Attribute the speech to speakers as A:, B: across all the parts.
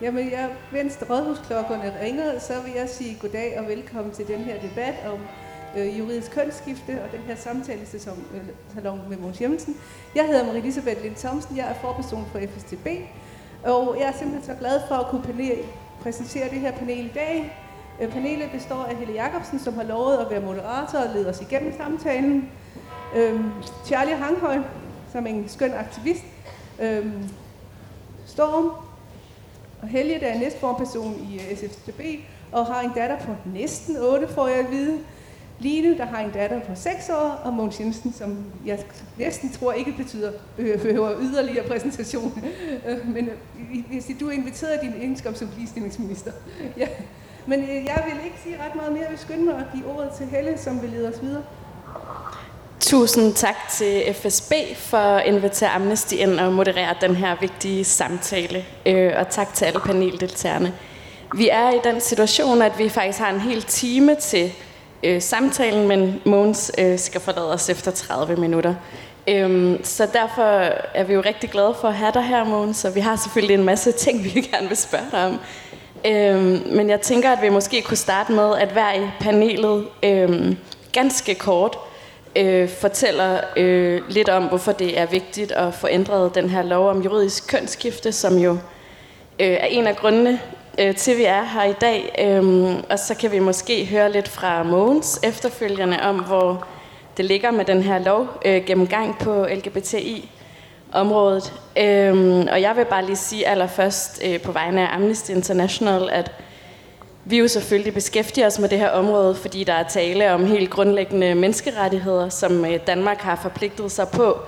A: Jamen, jeg, mens rådhusklokkerne ringede, så vil jeg sige goddag og velkommen til den her debat om øh, juridisk kønsskifte og den her samtale øh, salon med Mons Jensen. Jeg hedder Marie Elisabeth Lind Thomsen, jeg er forperson for FSTB, og jeg er simpelthen så glad for at kunne panel, præsentere det her panel i dag. Øh, panelet består af Helle Jacobsen, som har lovet at være moderator og lede os igennem samtalen. Øh, Charlie Hanghøj, som er en skøn aktivist. Øh, Storm, og Helge, der er næstformperson i øh, SFDB, og har en datter på næsten 8, får jeg at vide. Line, der har en datter på 6 år, og Mogens Jensen, som jeg næsten tror ikke betyder, øh, behøver yderligere præsentation. Øh, men øh, hvis du er inviteret din egenskab som ligestillingsminister. Ja. Men jeg vil ikke sige ret meget mere. Jeg vil skynde mig at give ordet til Helle, som vil lede os videre.
B: Tusind tak til FSB for at invitere Amnesty ind og moderere den her vigtige samtale. Øh, og tak til alle paneldeltagerne. Vi er i den situation, at vi faktisk har en hel time til øh, samtalen, men Måns øh, skal forlade os efter 30 minutter. Øhm, så derfor er vi jo rigtig glade for at have dig her, Måns, og vi har selvfølgelig en masse ting, vi gerne vil spørge dig om. Øhm, men jeg tænker, at vi måske kunne starte med, at hver i panelet øhm, ganske kort øh, fortæller øh, lidt om, hvorfor det er vigtigt at få ændret den her lov om juridisk kønsskifte, som jo øh, er en af grundene øh, til, at vi er her i dag. Øh, og så kan vi måske høre lidt fra Mogens efterfølgende om, hvor det ligger med den her lov øh, gennemgang på LGBTI området. Øhm, og jeg vil bare lige sige allerførst øh, på vegne af Amnesty International, at vi jo selvfølgelig beskæftiger os med det her område, fordi der er tale om helt grundlæggende menneskerettigheder, som øh, Danmark har forpligtet sig på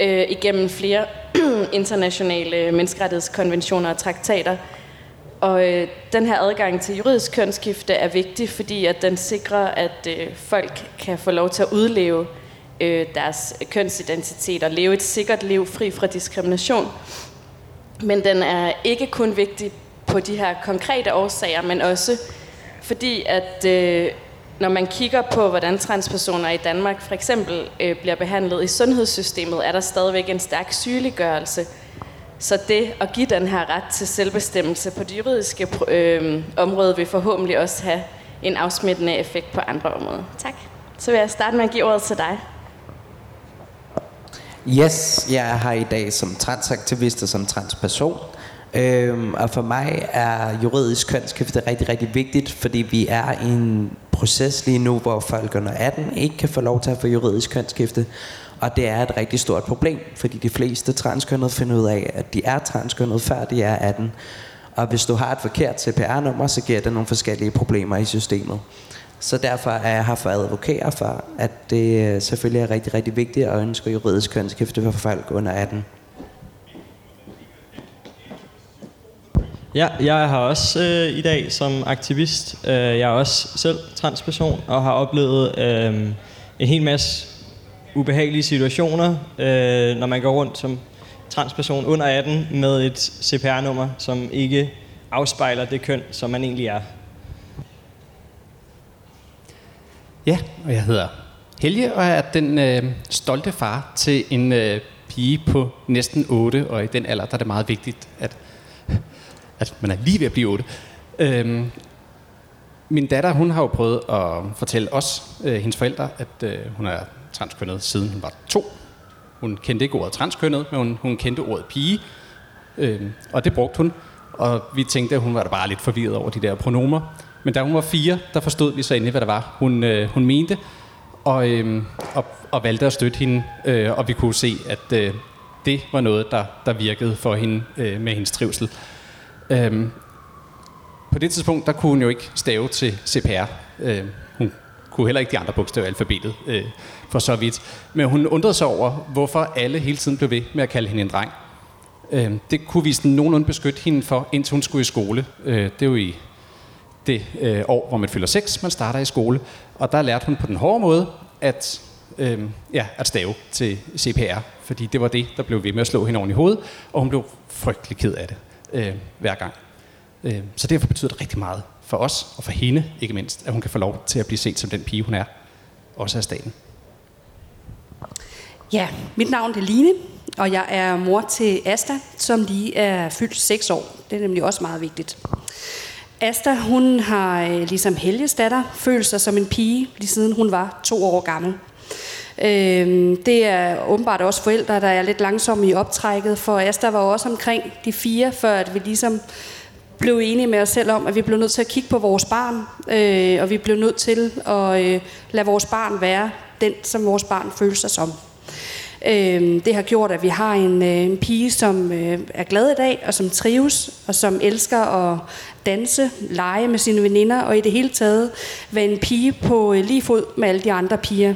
B: øh, igennem flere internationale menneskerettighedskonventioner og traktater. Og øh, den her adgang til juridisk kønsskifte er vigtig, fordi at den sikrer, at øh, folk kan få lov til at udleve øh, deres kønsidentitet og leve et sikkert liv fri fra diskrimination. Men den er ikke kun vigtig på de her konkrete årsager, men også fordi, at øh, når man kigger på, hvordan transpersoner i Danmark for eksempel øh, bliver behandlet i sundhedssystemet, er der stadigvæk en stærk sygeliggørelse. Så det at give den her ret til selvbestemmelse på det juridiske øh, område vil forhåbentlig også have en afsmittende effekt på andre områder. Tak. Så vil jeg starte med at give ordet til dig.
C: Yes, jeg er her i dag som transaktivist og som transperson. Øhm, og for mig er juridisk kønsskifte rigtig, rigtig vigtigt, fordi vi er i en proces lige nu, hvor folk under 18 ikke kan få lov til at få juridisk kønsskifte. Og det er et rigtig stort problem, fordi de fleste transkønnede finder ud af, at de er transkønnede, før de er 18. Og hvis du har et forkert CPR-nummer, så giver det nogle forskellige problemer i systemet. Så derfor er jeg her for at advokere for, at det øh, selvfølgelig er rigtig, rigtig vigtigt at ønske juridisk kønsskifte for folk under 18.
D: Ja, jeg er her også øh, i dag som aktivist. Øh, jeg er også selv transperson og har oplevet øh, en hel masse ubehagelige situationer, øh, når man går rundt som transperson under 18 med et CPR-nummer, som ikke afspejler det køn, som man egentlig er.
E: Ja, og jeg hedder Helge, og jeg er den øh, stolte far til en øh, pige på næsten 8, og i den alder der er det meget vigtigt, at at man er lige ved at blive 8. Øhm, min datter, hun har jo prøvet at fortælle os, øh, hendes forældre, at øh, hun er transkønnet siden hun var to. Hun kendte ikke ordet transkønnet, men hun, hun kendte ordet pige. Øhm, og det brugte hun. Og vi tænkte, at hun var da bare lidt forvirret over de der pronomer. Men da hun var fire, der forstod vi så endelig, hvad det var, hun, øh, hun mente. Og, øh, og, og valgte at støtte hende. Øh, og vi kunne se, at øh, det var noget, der, der virkede for hende øh, med hendes trivsel. Øhm, på det tidspunkt, der kunne hun jo ikke stave til CPR. Øhm, hun kunne heller ikke de andre bogstaver i alfabetet, øh, for så vidt. Men hun undrede sig over, hvorfor alle hele tiden blev ved med at kalde hende en dreng. Øhm, det kunne vi sådan nogenlunde beskytte hende for, indtil hun skulle i skole. Øh, det er jo i det øh, år, hvor man fylder 6, man starter i skole. Og der lærte hun på den hårde måde, at, øh, ja, at stave til CPR, fordi det var det, der blev ved med at slå hende oven i hovedet, og hun blev frygtelig ked af det øh, hver gang. Øh, så derfor betyder det rigtig meget for os, og for hende ikke mindst, at hun kan få lov til at blive set som den pige, hun er, også af staten.
F: Ja, mit navn er Line. og jeg er mor til Asta, som lige er fyldt 6 år. Det er nemlig også meget vigtigt. Asta, hun har øh, ligesom Helges datter følt sig som en pige, lige siden hun var to år gammel. Øh, det er åbenbart også forældre, der er lidt langsomme i optrækket, for Asta var også omkring de fire, før at vi ligesom blev enige med os selv om, at vi blev nødt til at kigge på vores barn, øh, og vi blev nødt til at øh, lade vores barn være den, som vores barn føler sig som. Øh, det har gjort, at vi har en, øh, en pige, som øh, er glad i dag, og som trives, og som elsker at danse, lege med sine veninder, og i det hele taget være en pige på øh, lige fod med alle de andre piger.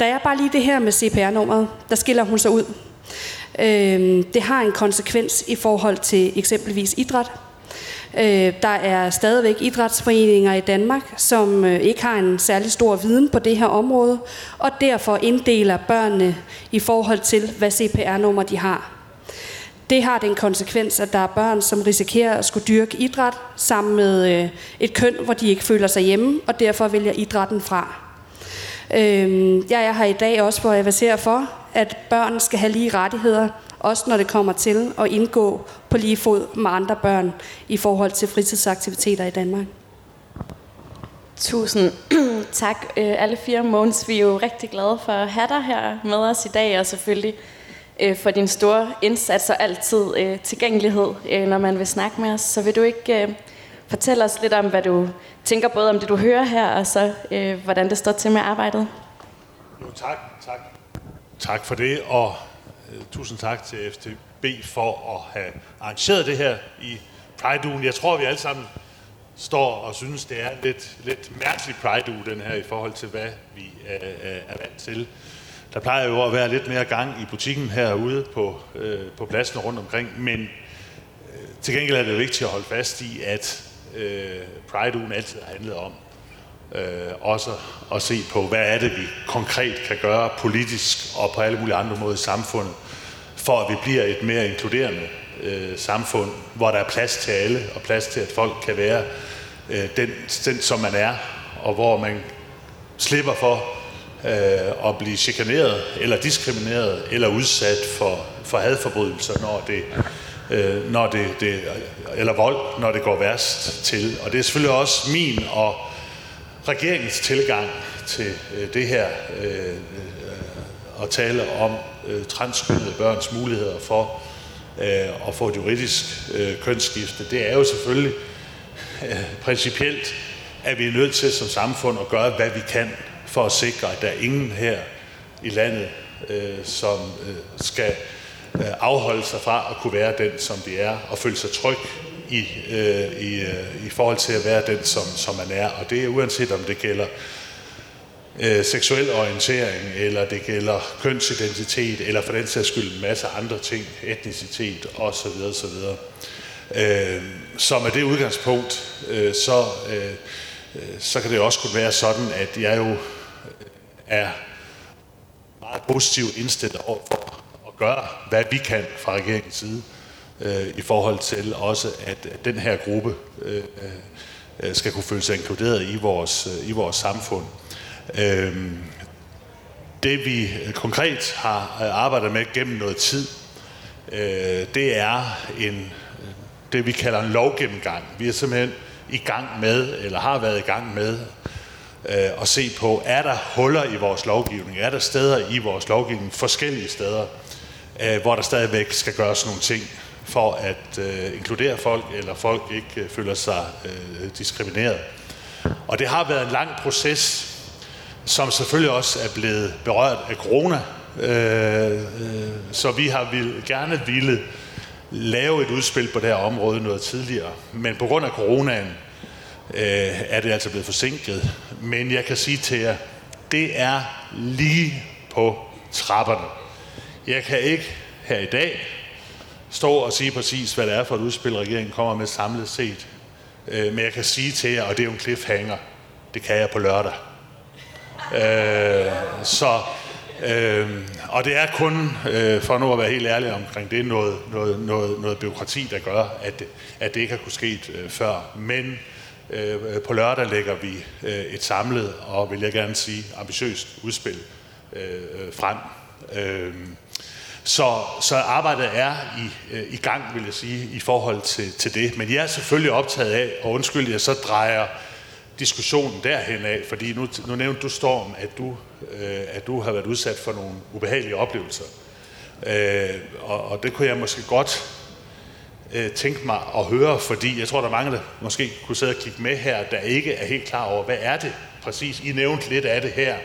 F: Der er bare lige det her med CPR-nummeret, der skiller hun sig ud. Øh, det har en konsekvens i forhold til eksempelvis idræt. Øh, der er stadigvæk idrætsforeninger i Danmark, som øh, ikke har en særlig stor viden på det her område, og derfor inddeler børnene i forhold til, hvad CPR-nummer de har. Det har den konsekvens, at der er børn, som risikerer at skulle dyrke idræt sammen med øh, et køn, hvor de ikke føler sig hjemme, og derfor vælger idrætten fra. Øhm, jeg er her i dag også for at advocere for, at børn skal have lige rettigheder også når det kommer til at indgå på lige fod med andre børn i forhold til fritidsaktiviteter i Danmark.
B: Tusind tak øh, alle fire Måns. Vi er jo rigtig glade for at have dig her med os i dag, og selvfølgelig øh, for din store indsats og altid øh, tilgængelighed, når man vil snakke med os. Så vil du ikke fortælle os lidt om, hvad du tænker både om det, du hører her, og så øh, hvordan det står til med arbejdet?
G: Jo, tak, tak. Tak for det, og Øh, tusind tak til FTB for at have arrangeret det her i Pride-ugen. Jeg tror, vi alle sammen står og synes, det er lidt, lidt mærkelig Pride-uge, den her, i forhold til, hvad vi er, er vant til. Der plejer jo at være lidt mere gang i butikken herude på, øh, på pladsen rundt omkring, men øh, til gengæld er det vigtigt at holde fast i, at øh, Pride-ugen altid har handlet om øh, også at se på, hvad er det, vi konkret kan gøre politisk og på alle mulige andre måder i samfundet, for at vi bliver et mere inkluderende øh, samfund, hvor der er plads til alle, og plads til, at folk kan være øh, den, den, som man er, og hvor man slipper for øh, at blive chikaneret, eller diskrimineret, eller udsat for, for hadforbrydelser, når det, øh, når det, det, eller vold, når det går værst til. Og det er selvfølgelig også min og regeringens tilgang til øh, det her øh, øh, at tale om øh, transkønnede børns muligheder for øh, at få et juridisk øh, kønsskifte, det er jo selvfølgelig øh, principielt, at vi er nødt til som samfund at gøre, hvad vi kan for at sikre, at der er ingen her i landet, øh, som øh, skal øh, Øh, afholde sig fra at kunne være den, som de er, og føle sig tryg i, øh, i, øh, i forhold til at være den, som, som man er. Og det er uanset om det gælder øh, seksuel orientering, eller det gælder kønsidentitet, eller for den sags skyld en masse andre ting, etnicitet osv. osv. Øh, så med det udgangspunkt, øh, så, øh, øh så kan det også kunne være sådan, at jeg jo er meget positivt indstillet over for gør, hvad vi kan fra regeringens side øh, i forhold til også, at den her gruppe øh, øh, skal kunne føle sig inkluderet i vores, øh, i vores samfund. Øh, det vi konkret har øh, arbejdet med gennem noget tid, øh, det er en, det vi kalder en lovgennemgang. Vi er simpelthen i gang med, eller har været i gang med, øh, at se på, er der huller i vores lovgivning? Er der steder i vores lovgivning, forskellige steder, øh, hvor der stadigvæk skal gøres nogle ting for at øh, inkludere folk, eller folk ikke øh, føler sig øh, diskrimineret. Og det har været en lang proces, som selvfølgelig også er blevet berørt af corona. Øh, øh, så vi har vil, gerne ville lave et udspil på det her område noget tidligere. Men på grund af coronaen øh, er det altså blevet forsinket. Men jeg kan sige til jer, det er lige på trapperne. Jeg kan ikke her i dag stå og sige præcis, hvad det er for et udspil, regeringen kommer med samlet set. Øh, men jeg kan sige til jer, og det er jo en cliffhanger, det kan jeg på lørdag. Øh, så, øh, og det er kun, øh, for nu at være helt ærlig omkring det, noget, noget, noget, noget byråkrati, der gør, at det, at det ikke har kunne ske øh, før. Men øh, på lørdag lægger vi øh, et samlet, og vil jeg gerne sige, ambitiøst udspil øh, øh frem. Øh, så, så arbejdet er i, øh, i gang, vil jeg sige, i forhold til, til det. Men jeg er selvfølgelig optaget af, og undskyld, jeg så drejer diskussionen derhen af, fordi nu, nu nævnte du, Storm, at du, øh, at du har været udsat for nogle ubehagelige oplevelser. Øh, og, og det kunne jeg måske godt øh, tænke mig at høre, fordi jeg tror, der er mange, der måske kunne sidde og kigge med her, der ikke er helt klar over, hvad er det præcis? I nævnte lidt af det her.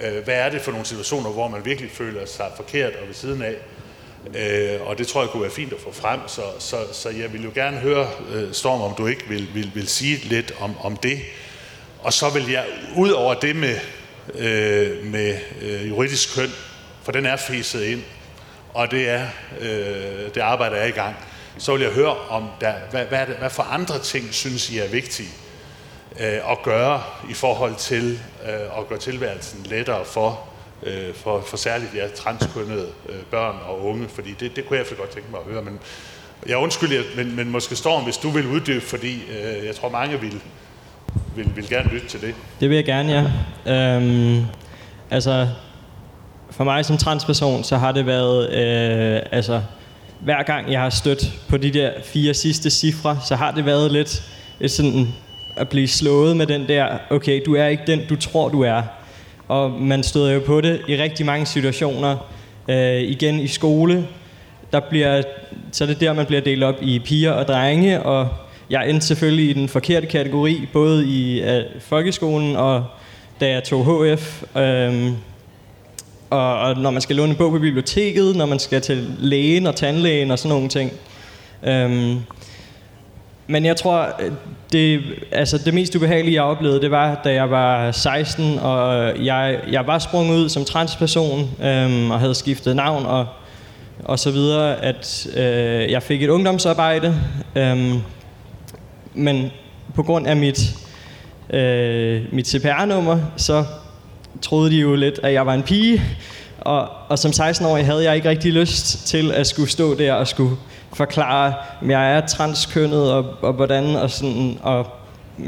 G: Øh, hvad er det for nogle situationer, hvor man virkelig føler sig forkert og ved siden af? Øh, og det tror jeg kunne være fint at få frem, så, så, så jeg vil jo gerne høre, øh, Storm, om du ikke vil, vil, vil sige lidt om, om det. Og så vil jeg, ud over det med, øh, med øh, juridisk køn, for den er fæset ind, og det er øh, det arbejde er i gang, så vil jeg høre om, der, hvad, hvad, det, hvad for andre ting synes I er vigtige øh, at gøre i forhold til øh, at gøre tilværelsen lettere for, øh, for, for særligt ja, transkønnede øh, børn og unge, fordi det, det kunne jeg for godt tænke mig at høre. Men jeg undskylder, men, men måske Storm, hvis du vil uddybe, fordi øh, jeg tror mange vil, vil, vil gerne lytte til det.
D: Det vil jeg gerne, ja. Øhm, altså, for mig som transperson, så har det været, øh, altså, hver gang jeg har stødt på de der fire sidste cifre, så har det været lidt et sådan at blive slået med den der, okay, du er ikke den, du tror, du er. Og man støder jo på det i rigtig mange situationer. Øh, igen i skole, der bliver, så er det der, man bliver delt op i piger og drenge, og jeg endte selvfølgelig i den forkerte kategori, både i øh, folkeskolen og da jeg tog HF. Øh, og, og når man skal låne en bog på biblioteket, når man skal til lægen og tandlægen og sådan nogle ting. Øhm, men jeg tror, øh, det, altså det mest ubehagelige, jeg oplevede, det var, da jeg var 16, og jeg, jeg var sprunget ud som transperson, øhm, og havde skiftet navn og, og så videre, at øh, jeg fik et ungdomsarbejde. Øhm, men på grund af mit, øh, mit CPR-nummer, så troede de jo lidt, at jeg var en pige. Og, og som 16-årig havde jeg ikke rigtig lyst til at skulle stå der og skulle forklare, at jeg er transkønnet og, og hvordan. Og, sådan, og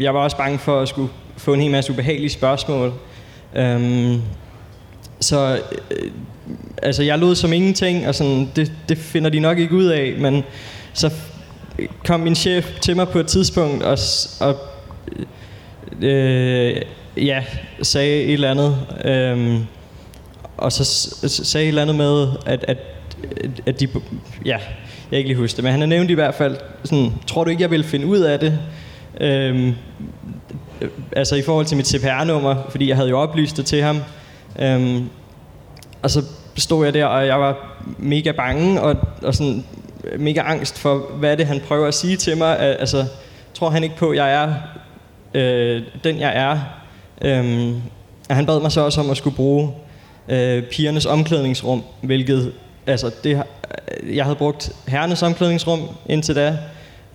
D: jeg var også bange for at skulle få en hel masse ubehagelige spørgsmål. Øhm, så øh, altså, jeg lod som ingenting, og sådan, det, det finder de nok ikke ud af, men så kom min chef til mig på et tidspunkt og, og øh, ja, sagde et eller andet. Øhm, og så sagde et eller andet med, at, at, at de... Ja, jeg ikke lige huske det, men han har nævnt i hvert fald sådan, tror du ikke, jeg vil finde ud af det? Øhm, altså i forhold til mit CPR-nummer, fordi jeg havde jo oplyst det til ham. Øhm, og så stod jeg der, og jeg var mega bange, og, og sådan øh, mega angst for, hvad er det, han prøver at sige til mig. Altså, tror han ikke på, at jeg er øh, den, jeg er? Øhm, han bad mig så også om at skulle bruge øh, pigernes omklædningsrum, hvilket altså det, jeg havde brugt herrenes omklædningsrum indtil da,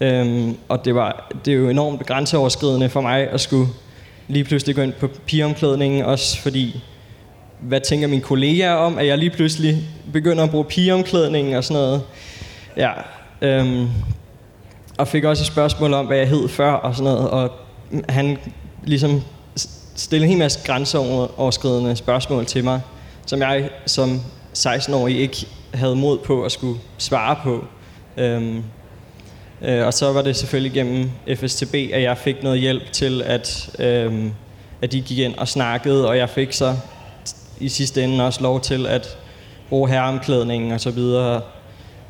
D: øhm, og det var det er jo enormt grænseoverskridende for mig at skulle lige pludselig gå ind på pigeomklædningen, også fordi hvad tænker mine kollegaer om, at jeg lige pludselig begynder at bruge pigeomklædningen og sådan noget. Ja, øhm, og fik også et spørgsmål om, hvad jeg hed før og sådan noget, og han ligesom stille en hel masse grænseoverskridende spørgsmål til mig, som jeg som 16-årig ikke havde mod på at skulle svare på. Øhm, øh, og så var det selvfølgelig gennem FSTB, at jeg fik noget hjælp til, at, øhm, at de gik ind og snakkede, og jeg fik så i sidste ende også lov til at bruge herreomklædningen og så videre.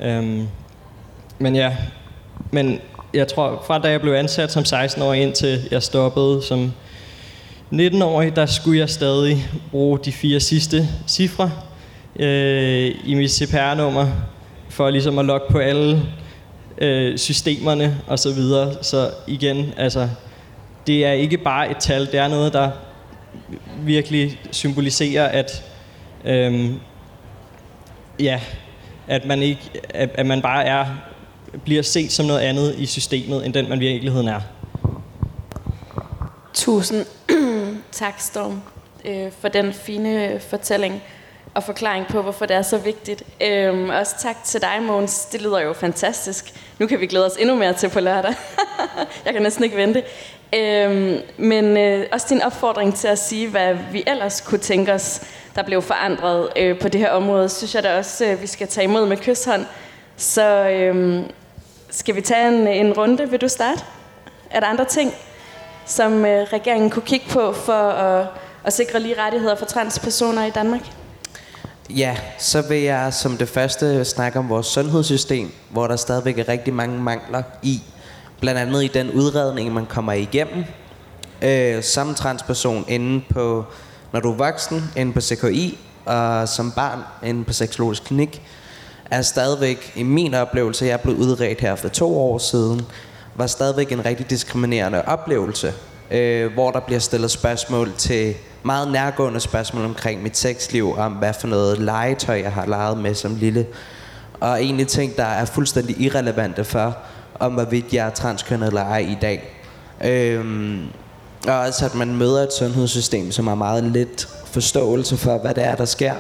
D: Øhm, men ja, men jeg tror, fra da jeg blev ansat som 16-årig indtil jeg stoppede som 19-årig, der skulle jeg stadig bruge de fire sidste cifre øh, i mit CPR-nummer, for ligesom at logge på alle øh, systemerne og så videre. Så igen, altså, det er ikke bare et tal, det er noget, der virkelig symboliserer, at øh, ja, at man ikke, at, at man bare er bliver set som noget andet i systemet, end den man i virkeligheden er.
B: Tusind tak, Storm, øh, for den fine fortælling og forklaring på, hvorfor det er så vigtigt. Øhm, også tak til dig, Måns. Det lyder jo fantastisk. Nu kan vi glæde os endnu mere til på lørdag. Jeg kan næsten ikke vente. Øhm, men øh, også din opfordring til at sige, hvad vi ellers kunne tænke os, der blev forandret øh, på det her område, synes jeg da også, øh, vi skal tage imod med kysshånd. Så øh, skal vi tage en, en runde? Vil du starte? Er der andre ting, som øh, regeringen kunne kigge på for at, at sikre lige rettigheder for transpersoner i Danmark?
C: Ja, så vil jeg som det første snakke om vores sundhedssystem, hvor der stadigvæk er rigtig mange mangler i. Blandt andet i den udredning, man kommer igennem øh, som transperson inde på, når du er voksen, inde på CKI, og som barn inde på seksologisk klinik, er stadigvæk, i min oplevelse, jeg blev udredt her for to år siden, var stadigvæk en rigtig diskriminerende oplevelse, øh, hvor der bliver stillet spørgsmål til meget nærgående spørgsmål omkring mit sexliv, om hvad for noget legetøj jeg har leget med som lille. Og egentlig ting, der er fuldstændig irrelevante for, om hvorvidt jeg er transkønnet eller ej i dag. Øhm, og også at man møder et sundhedssystem, som har meget lidt forståelse for, hvad det er, der sker.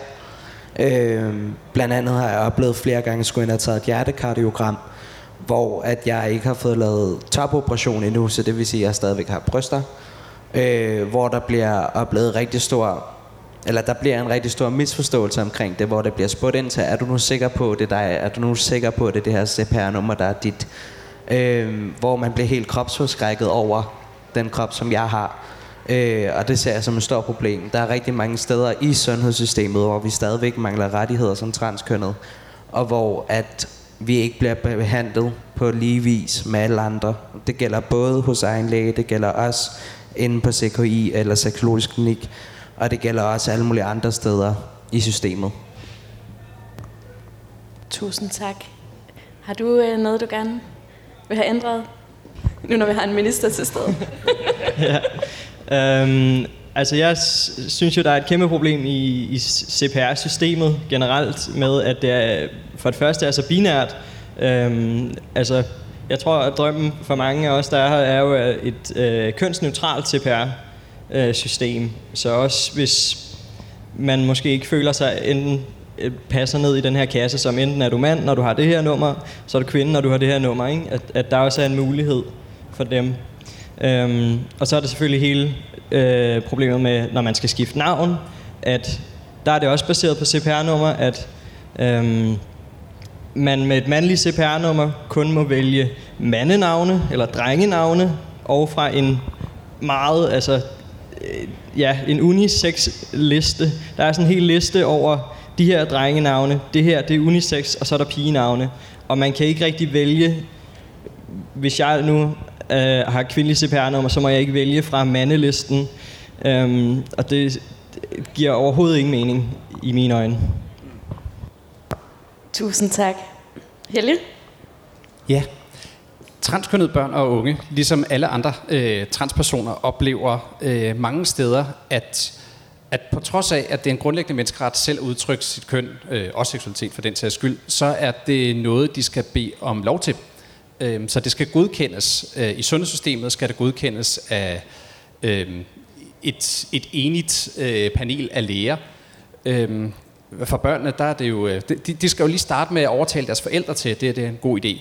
C: Øhm, blandt andet har jeg oplevet flere gange, at skulle ind og taget et hjertekardiogram, hvor at jeg ikke har fået lavet topoperation endnu, så det vil sige, at jeg stadigvæk har bryster øh, hvor der bliver oplevet rigtig stor eller der bliver en rigtig stor misforståelse omkring det, hvor det bliver spurgt ind til, er du nu sikker på det, der er, er du nu sikker på det, det her CPR-nummer, der er dit, øh, hvor man bliver helt kropsforskrækket over den krop, som jeg har. Øh, og det ser jeg som et stort problem. Der er rigtig mange steder i sundhedssystemet, hvor vi stadigvæk mangler rettigheder som transkønnet, og hvor at vi ikke bliver behandlet på lige vis med alle andre. Det gælder både hos egen læge, det gælder os inde på CKI eller seksologisk klinik, og det gælder også alle mulige andre steder i systemet.
B: Tusind tak. Har du øh, noget, du gerne vil have ændret? Nu når vi har en minister til stede.
D: ja. øhm, altså jeg synes jo, der er et kæmpe problem i, i CPR-systemet generelt med, at det er, for det første er så binært. Øhm, altså jeg tror, at drømmen for mange af os, der er her, er jo et øh, kønsneutralt CPR-system. Øh, så også hvis man måske ikke føler sig enten øh, passer ned i den her kasse, som enten er du mand, når du har det her nummer, så er du kvinde, når du har det her nummer. Ikke? At, at der også er en mulighed for dem. Øhm, og så er der selvfølgelig hele øh, problemet med, når man skal skifte navn, at der er det også baseret på CPR-nummer, at øhm, man med et mandligt CPR-nummer kun må vælge mandenavne eller drengenavne, og fra en meget, altså, øh, ja, en unisex liste. Der er sådan en hel liste over de her drengenavne, det her det er unisex, og så er der pigenavne. Og man kan ikke rigtig vælge, hvis jeg nu øh, har kvindelig CPR-nummer, så må jeg ikke vælge fra mandelisten. Øhm, og det, det giver overhovedet ingen mening i mine øjne.
B: Tusind tak. Helge?
E: Ja. Transkønnede børn og unge, ligesom alle andre øh, transpersoner, oplever øh, mange steder, at, at på trods af, at det er en grundlæggende menneskeret selv at udtrykke sit køn, øh, og seksualitet for den sags skyld, så er det noget, de skal bede om lov til. Øh, så det skal godkendes. Øh, I sundhedssystemet skal det godkendes af øh, et, et enigt øh, panel af læger. Øh, for børnene, der er det jo, øh, de, de skal jo lige starte med at overtale deres forældre til, at det, det er en god idé.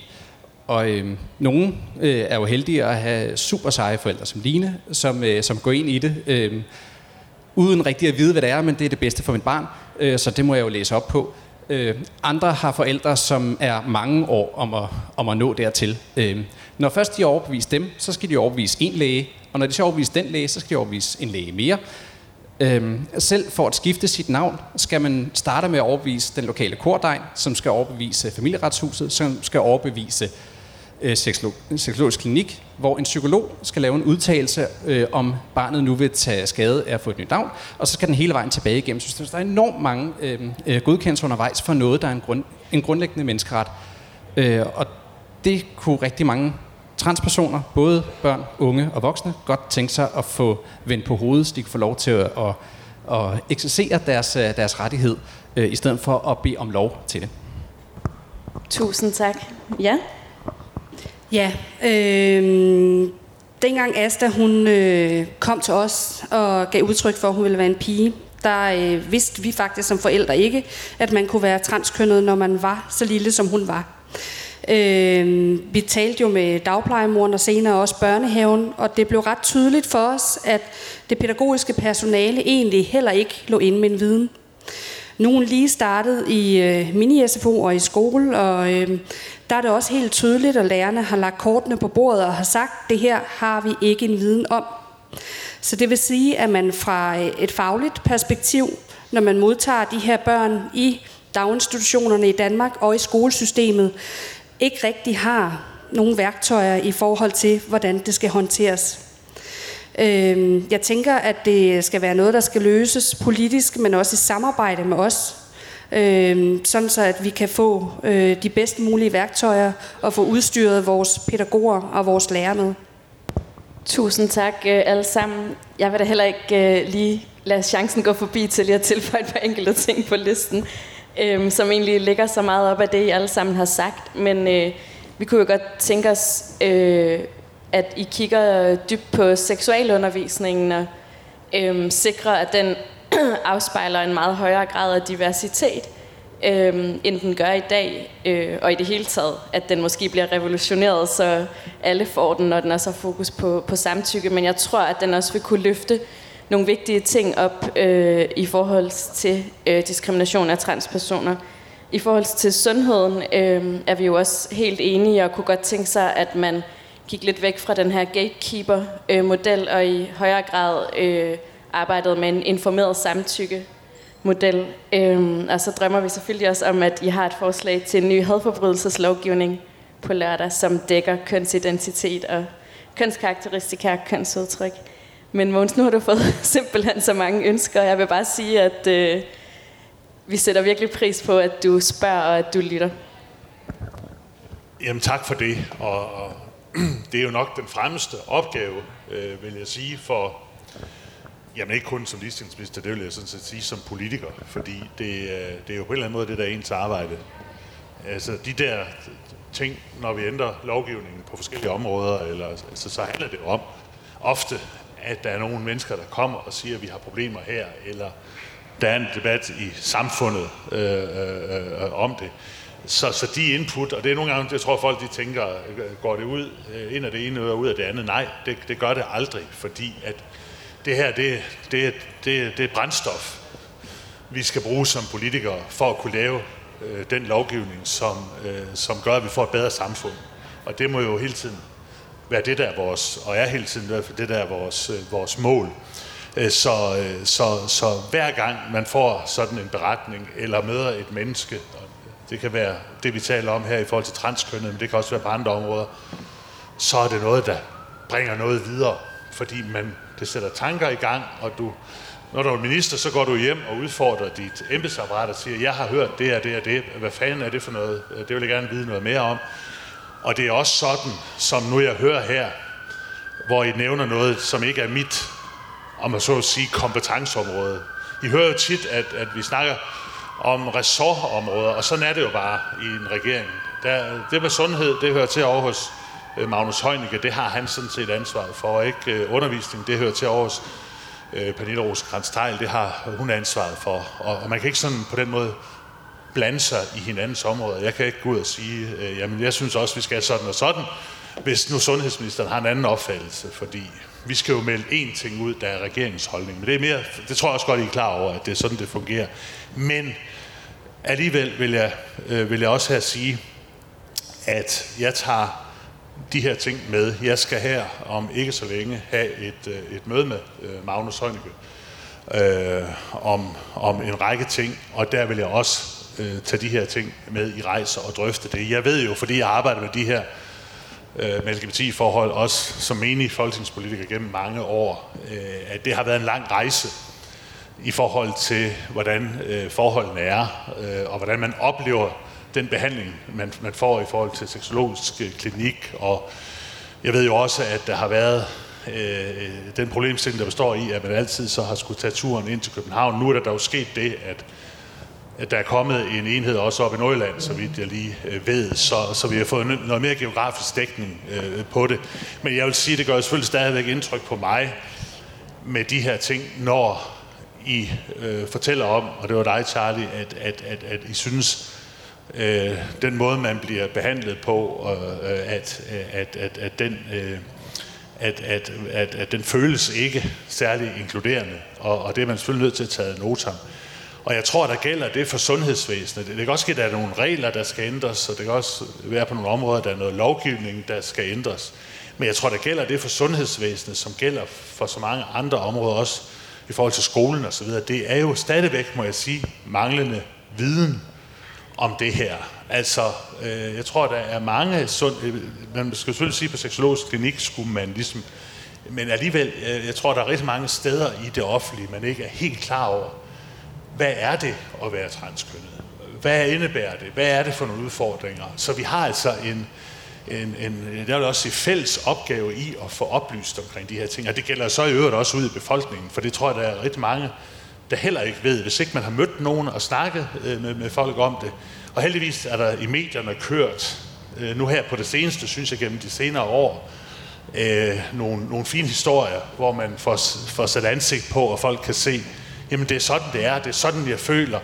E: Og øh, nogen øh, er jo heldige at have super seje forældre som Line, som, øh, som går ind i det, øh, uden rigtig at vide, hvad det er, men det er det bedste for mit barn, øh, så det må jeg jo læse op på. Øh, andre har forældre, som er mange år om at, om at nå dertil. Øh, når først de har overbevist dem, så skal de overbevise en læge, og når de så overbevise den læge, så skal de overbevise en læge mere. Øhm, selv for at skifte sit navn, skal man starte med at overbevise den lokale kordegn, som skal overbevise familieretshuset, som skal overbevise øh, seksologisk klinik, hvor en psykolog skal lave en udtalelse, øh, om barnet nu vil tage skade af at få et nyt navn, og så skal den hele vejen tilbage igennem Så Der er enormt mange øhm, øh, godkendelser undervejs for noget, der er en, grund, en grundlæggende menneskeret. Øh, og det kunne rigtig mange transpersoner, både børn, unge og voksne, godt tænke sig at få vendt på hovedet, så de kan få lov til at, at, at eksercere deres, øh, deres rettighed, øh, i stedet for at bede om lov til det.
B: Tusind tak. Ja?
F: Ja, øh, dengang Asta hun øh, kom til os og gav udtryk for, at hun ville være en pige, der øh, vidste vi faktisk som forældre ikke, at man kunne være transkønnet, når man var så lille, som hun var. Øh, vi talte jo med dagplejemoren og senere også børnehaven, og det blev ret tydeligt for os, at det pædagogiske personale egentlig heller ikke lå inde med en viden Nogen lige startet i øh, mini-SFO og i skole, og øh, der er det også helt tydeligt, at lærerne har lagt kortene på bordet og har sagt, det her har vi ikke en viden om. Så det vil sige, at man fra øh, et fagligt perspektiv, når man modtager de her børn i daginstitutionerne i Danmark og i skolesystemet, ikke rigtig har nogle værktøjer i forhold til, hvordan det skal håndteres. Øhm, jeg tænker, at det skal være noget, der skal løses politisk, men også i samarbejde med os. Øhm, sådan så, at vi kan få øh, de bedst mulige værktøjer og få udstyret vores pædagoger og vores lærere med.
B: Tusind tak øh, alle sammen. Jeg vil da heller ikke øh, lige lade chancen gå forbi til lige at tilføje et par enkelte ting på listen, øh, som egentlig ligger så meget op af det, I alle sammen har sagt. Men øh, vi kunne jo godt tænke os, øh, at I kigger dybt på seksualundervisningen og øh, sikrer, at den afspejler en meget højere grad af diversitet, øh, end den gør i dag, øh, og i det hele taget, at den måske bliver revolutioneret, så alle får den, når den også har fokus på, på samtykke, men jeg tror, at den også vil kunne løfte nogle vigtige ting op øh, i forhold til øh, diskrimination af transpersoner. I forhold til sundheden øh, er vi jo også helt enige og kunne godt tænke sig, at man gik lidt væk fra den her gatekeeper-model øh, og i højere grad øh, arbejdede med en informeret samtykke model. Øhm, og så drømmer vi selvfølgelig også om, at I har et forslag til en ny hadforbrydelseslovgivning på lørdag, som dækker kønsidentitet og kønskarakteristika og kønsudtryk. Men Måns, nu har du fået simpelthen så mange ønsker, jeg vil bare sige, at øh, vi sætter virkelig pris på, at du spørger og at du lytter.
G: Jamen tak for det, og, og det er jo nok den fremmeste opgave, øh, vil jeg sige, for Jamen ikke kun som ligestillingsminister, det vil jeg sådan set sige som politiker, fordi det, øh, det er jo på en eller anden måde det, der er ens arbejde. Altså de der ting, når vi ændrer lovgivningen på forskellige områder, eller, altså, så handler det om ofte, at der er nogle mennesker, der kommer og siger, at vi har problemer her, eller der er en debat i samfundet øh, øh, øh, om det. Så, så de input, og det er nogle gange, jeg tror folk de tænker, øh, går det ud øh, ind af det ene og ud af det andet? Nej, det, det gør det aldrig, fordi at det her det, det, det, det er brændstof, vi skal bruge som politikere for at kunne lave øh, den lovgivning, som, øh, som gør, at vi får et bedre samfund. Og det må jo hele tiden være det, der er vores, og er hele tiden det, der er vores, øh, vores mål. Øh, så, øh, så, så hver gang man får sådan en beretning, eller møder et menneske, og det kan være det, vi taler om her i forhold til transkønnet, men det kan også være på andre områder, så er det noget, der bringer noget videre, fordi man det sætter tanker i gang, og du, når du er minister, så går du hjem og udfordrer dit embedsapparat og siger, jeg har hørt det og det og det, hvad fanden er det for noget? Det vil jeg gerne vide noget mere om. Og det er også sådan, som nu jeg hører her, hvor I nævner noget, som ikke er mit, om man så at sige, kompetenceområde. I hører jo tit, at, at vi snakker om ressortområder, og sådan er det jo bare i en regering. Der, det med sundhed, det hører til over hos øh, Magnus Heunicke, det har han sådan set ansvaret for, ikke? Øh, undervisning, det hører til Aarhus. hos øh, Pernille rosenkrantz det har hun ansvaret for. Og, man kan ikke sådan på den måde blande sig i hinandens områder. Jeg kan ikke gå ud og sige, øh, jamen jeg synes også, vi skal sådan og sådan, hvis nu sundhedsministeren har en anden opfattelse, fordi vi skal jo melde én ting ud, der er regeringsholdning. Men det er mere, det tror jeg også godt, I er klar over, at det er sådan, det fungerer. Men alligevel vil jeg, øh, vil jeg også her sige, at jeg tager de her ting med. Jeg skal her om ikke så længe have et, øh, et møde med øh, Magnus Heunicke øh, om, om en række ting, og der vil jeg også øh, tage de her ting med i rejser og drøfte det. Jeg ved jo, fordi jeg arbejder med de her øh, med LGBT-forhold, også som menig folketingspolitiker gennem mange år, øh, at det har været en lang rejse i forhold til, hvordan øh, forholdene er, øh, og hvordan man oplever den behandling, man, man får i forhold til seksologisk øh, klinik. Og jeg ved jo også, at der har været øh, den problemstilling, der består i, at man altid så har skulle tage turen ind til København. Nu er der dog sket det, at, at der er kommet en enhed også op i Nordjylland, så vidt jeg lige øh, ved, så, så vi har fået noget mere geografisk dækning øh, på det. Men jeg vil sige, det gør selvfølgelig stadigvæk indtryk på mig med de her ting, når I øh, fortæller om, og det var dig, Charlie, at, at, at, at I synes, øh, den måde, man bliver behandlet på, øh, at, at, at, at, den, øh, at, at, at, at den føles ikke særlig inkluderende, og, og det er man selvfølgelig nødt til at tage notam. Og jeg tror, der gælder det for sundhedsvæsenet. Det kan også ske, at der er nogle regler, der skal ændres, og det kan også være på nogle områder, der er noget lovgivning, der skal ændres. Men jeg tror, der gælder det for sundhedsvæsenet, som gælder for så mange andre områder også i forhold til skolen osv. Det er jo stadigvæk, må jeg sige, manglende viden om det her. Altså, øh, jeg tror, der er mange sund... Øh, man skal selvfølgelig sige, at på seksologisk klinik skulle man ligesom... Men alligevel, øh, jeg tror, der er rigtig mange steder i det offentlige, man ikke er helt klar over, hvad er det at være transkønnet? Hvad indebærer det? Hvad er det for nogle udfordringer? Så vi har altså en, en, en der vil også sige fælles opgave i at få oplyst omkring de her ting. Og det gælder så i øvrigt også ud i befolkningen, for det tror jeg, der er rigtig mange, der heller ikke ved, hvis ikke man har mødt nogen og snakket øh, med, med folk om det. Og heldigvis er der i medierne kørt, øh, nu her på det seneste, synes jeg gennem de senere år, øh, nogle, nogle fine historier, hvor man får, får sat ansigt på, og folk kan se, jamen det er sådan, det er, det er sådan, jeg føler,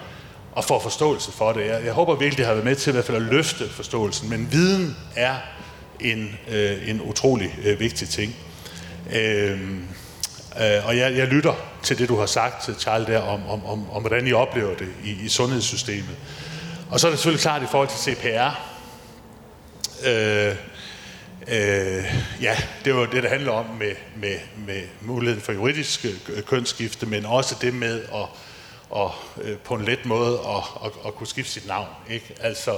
G: og får forståelse for det. Jeg, jeg håber virkelig, det har været med til i hvert fald at løfte forståelsen, men viden er en, øh, en utrolig øh, vigtig ting. Øh, øh, og jeg, jeg lytter til det, du har sagt til Charles der, om, om, om, om hvordan I oplever det i, i sundhedssystemet. Og så er det selvfølgelig klart i forhold til CPR. Øh, øh, ja, det var det, det handler om med, med, med muligheden for juridisk øh, kønsskifte, men også det med at, og, øh, på en let måde at, at, at kunne skifte sit navn. Ikke? Altså,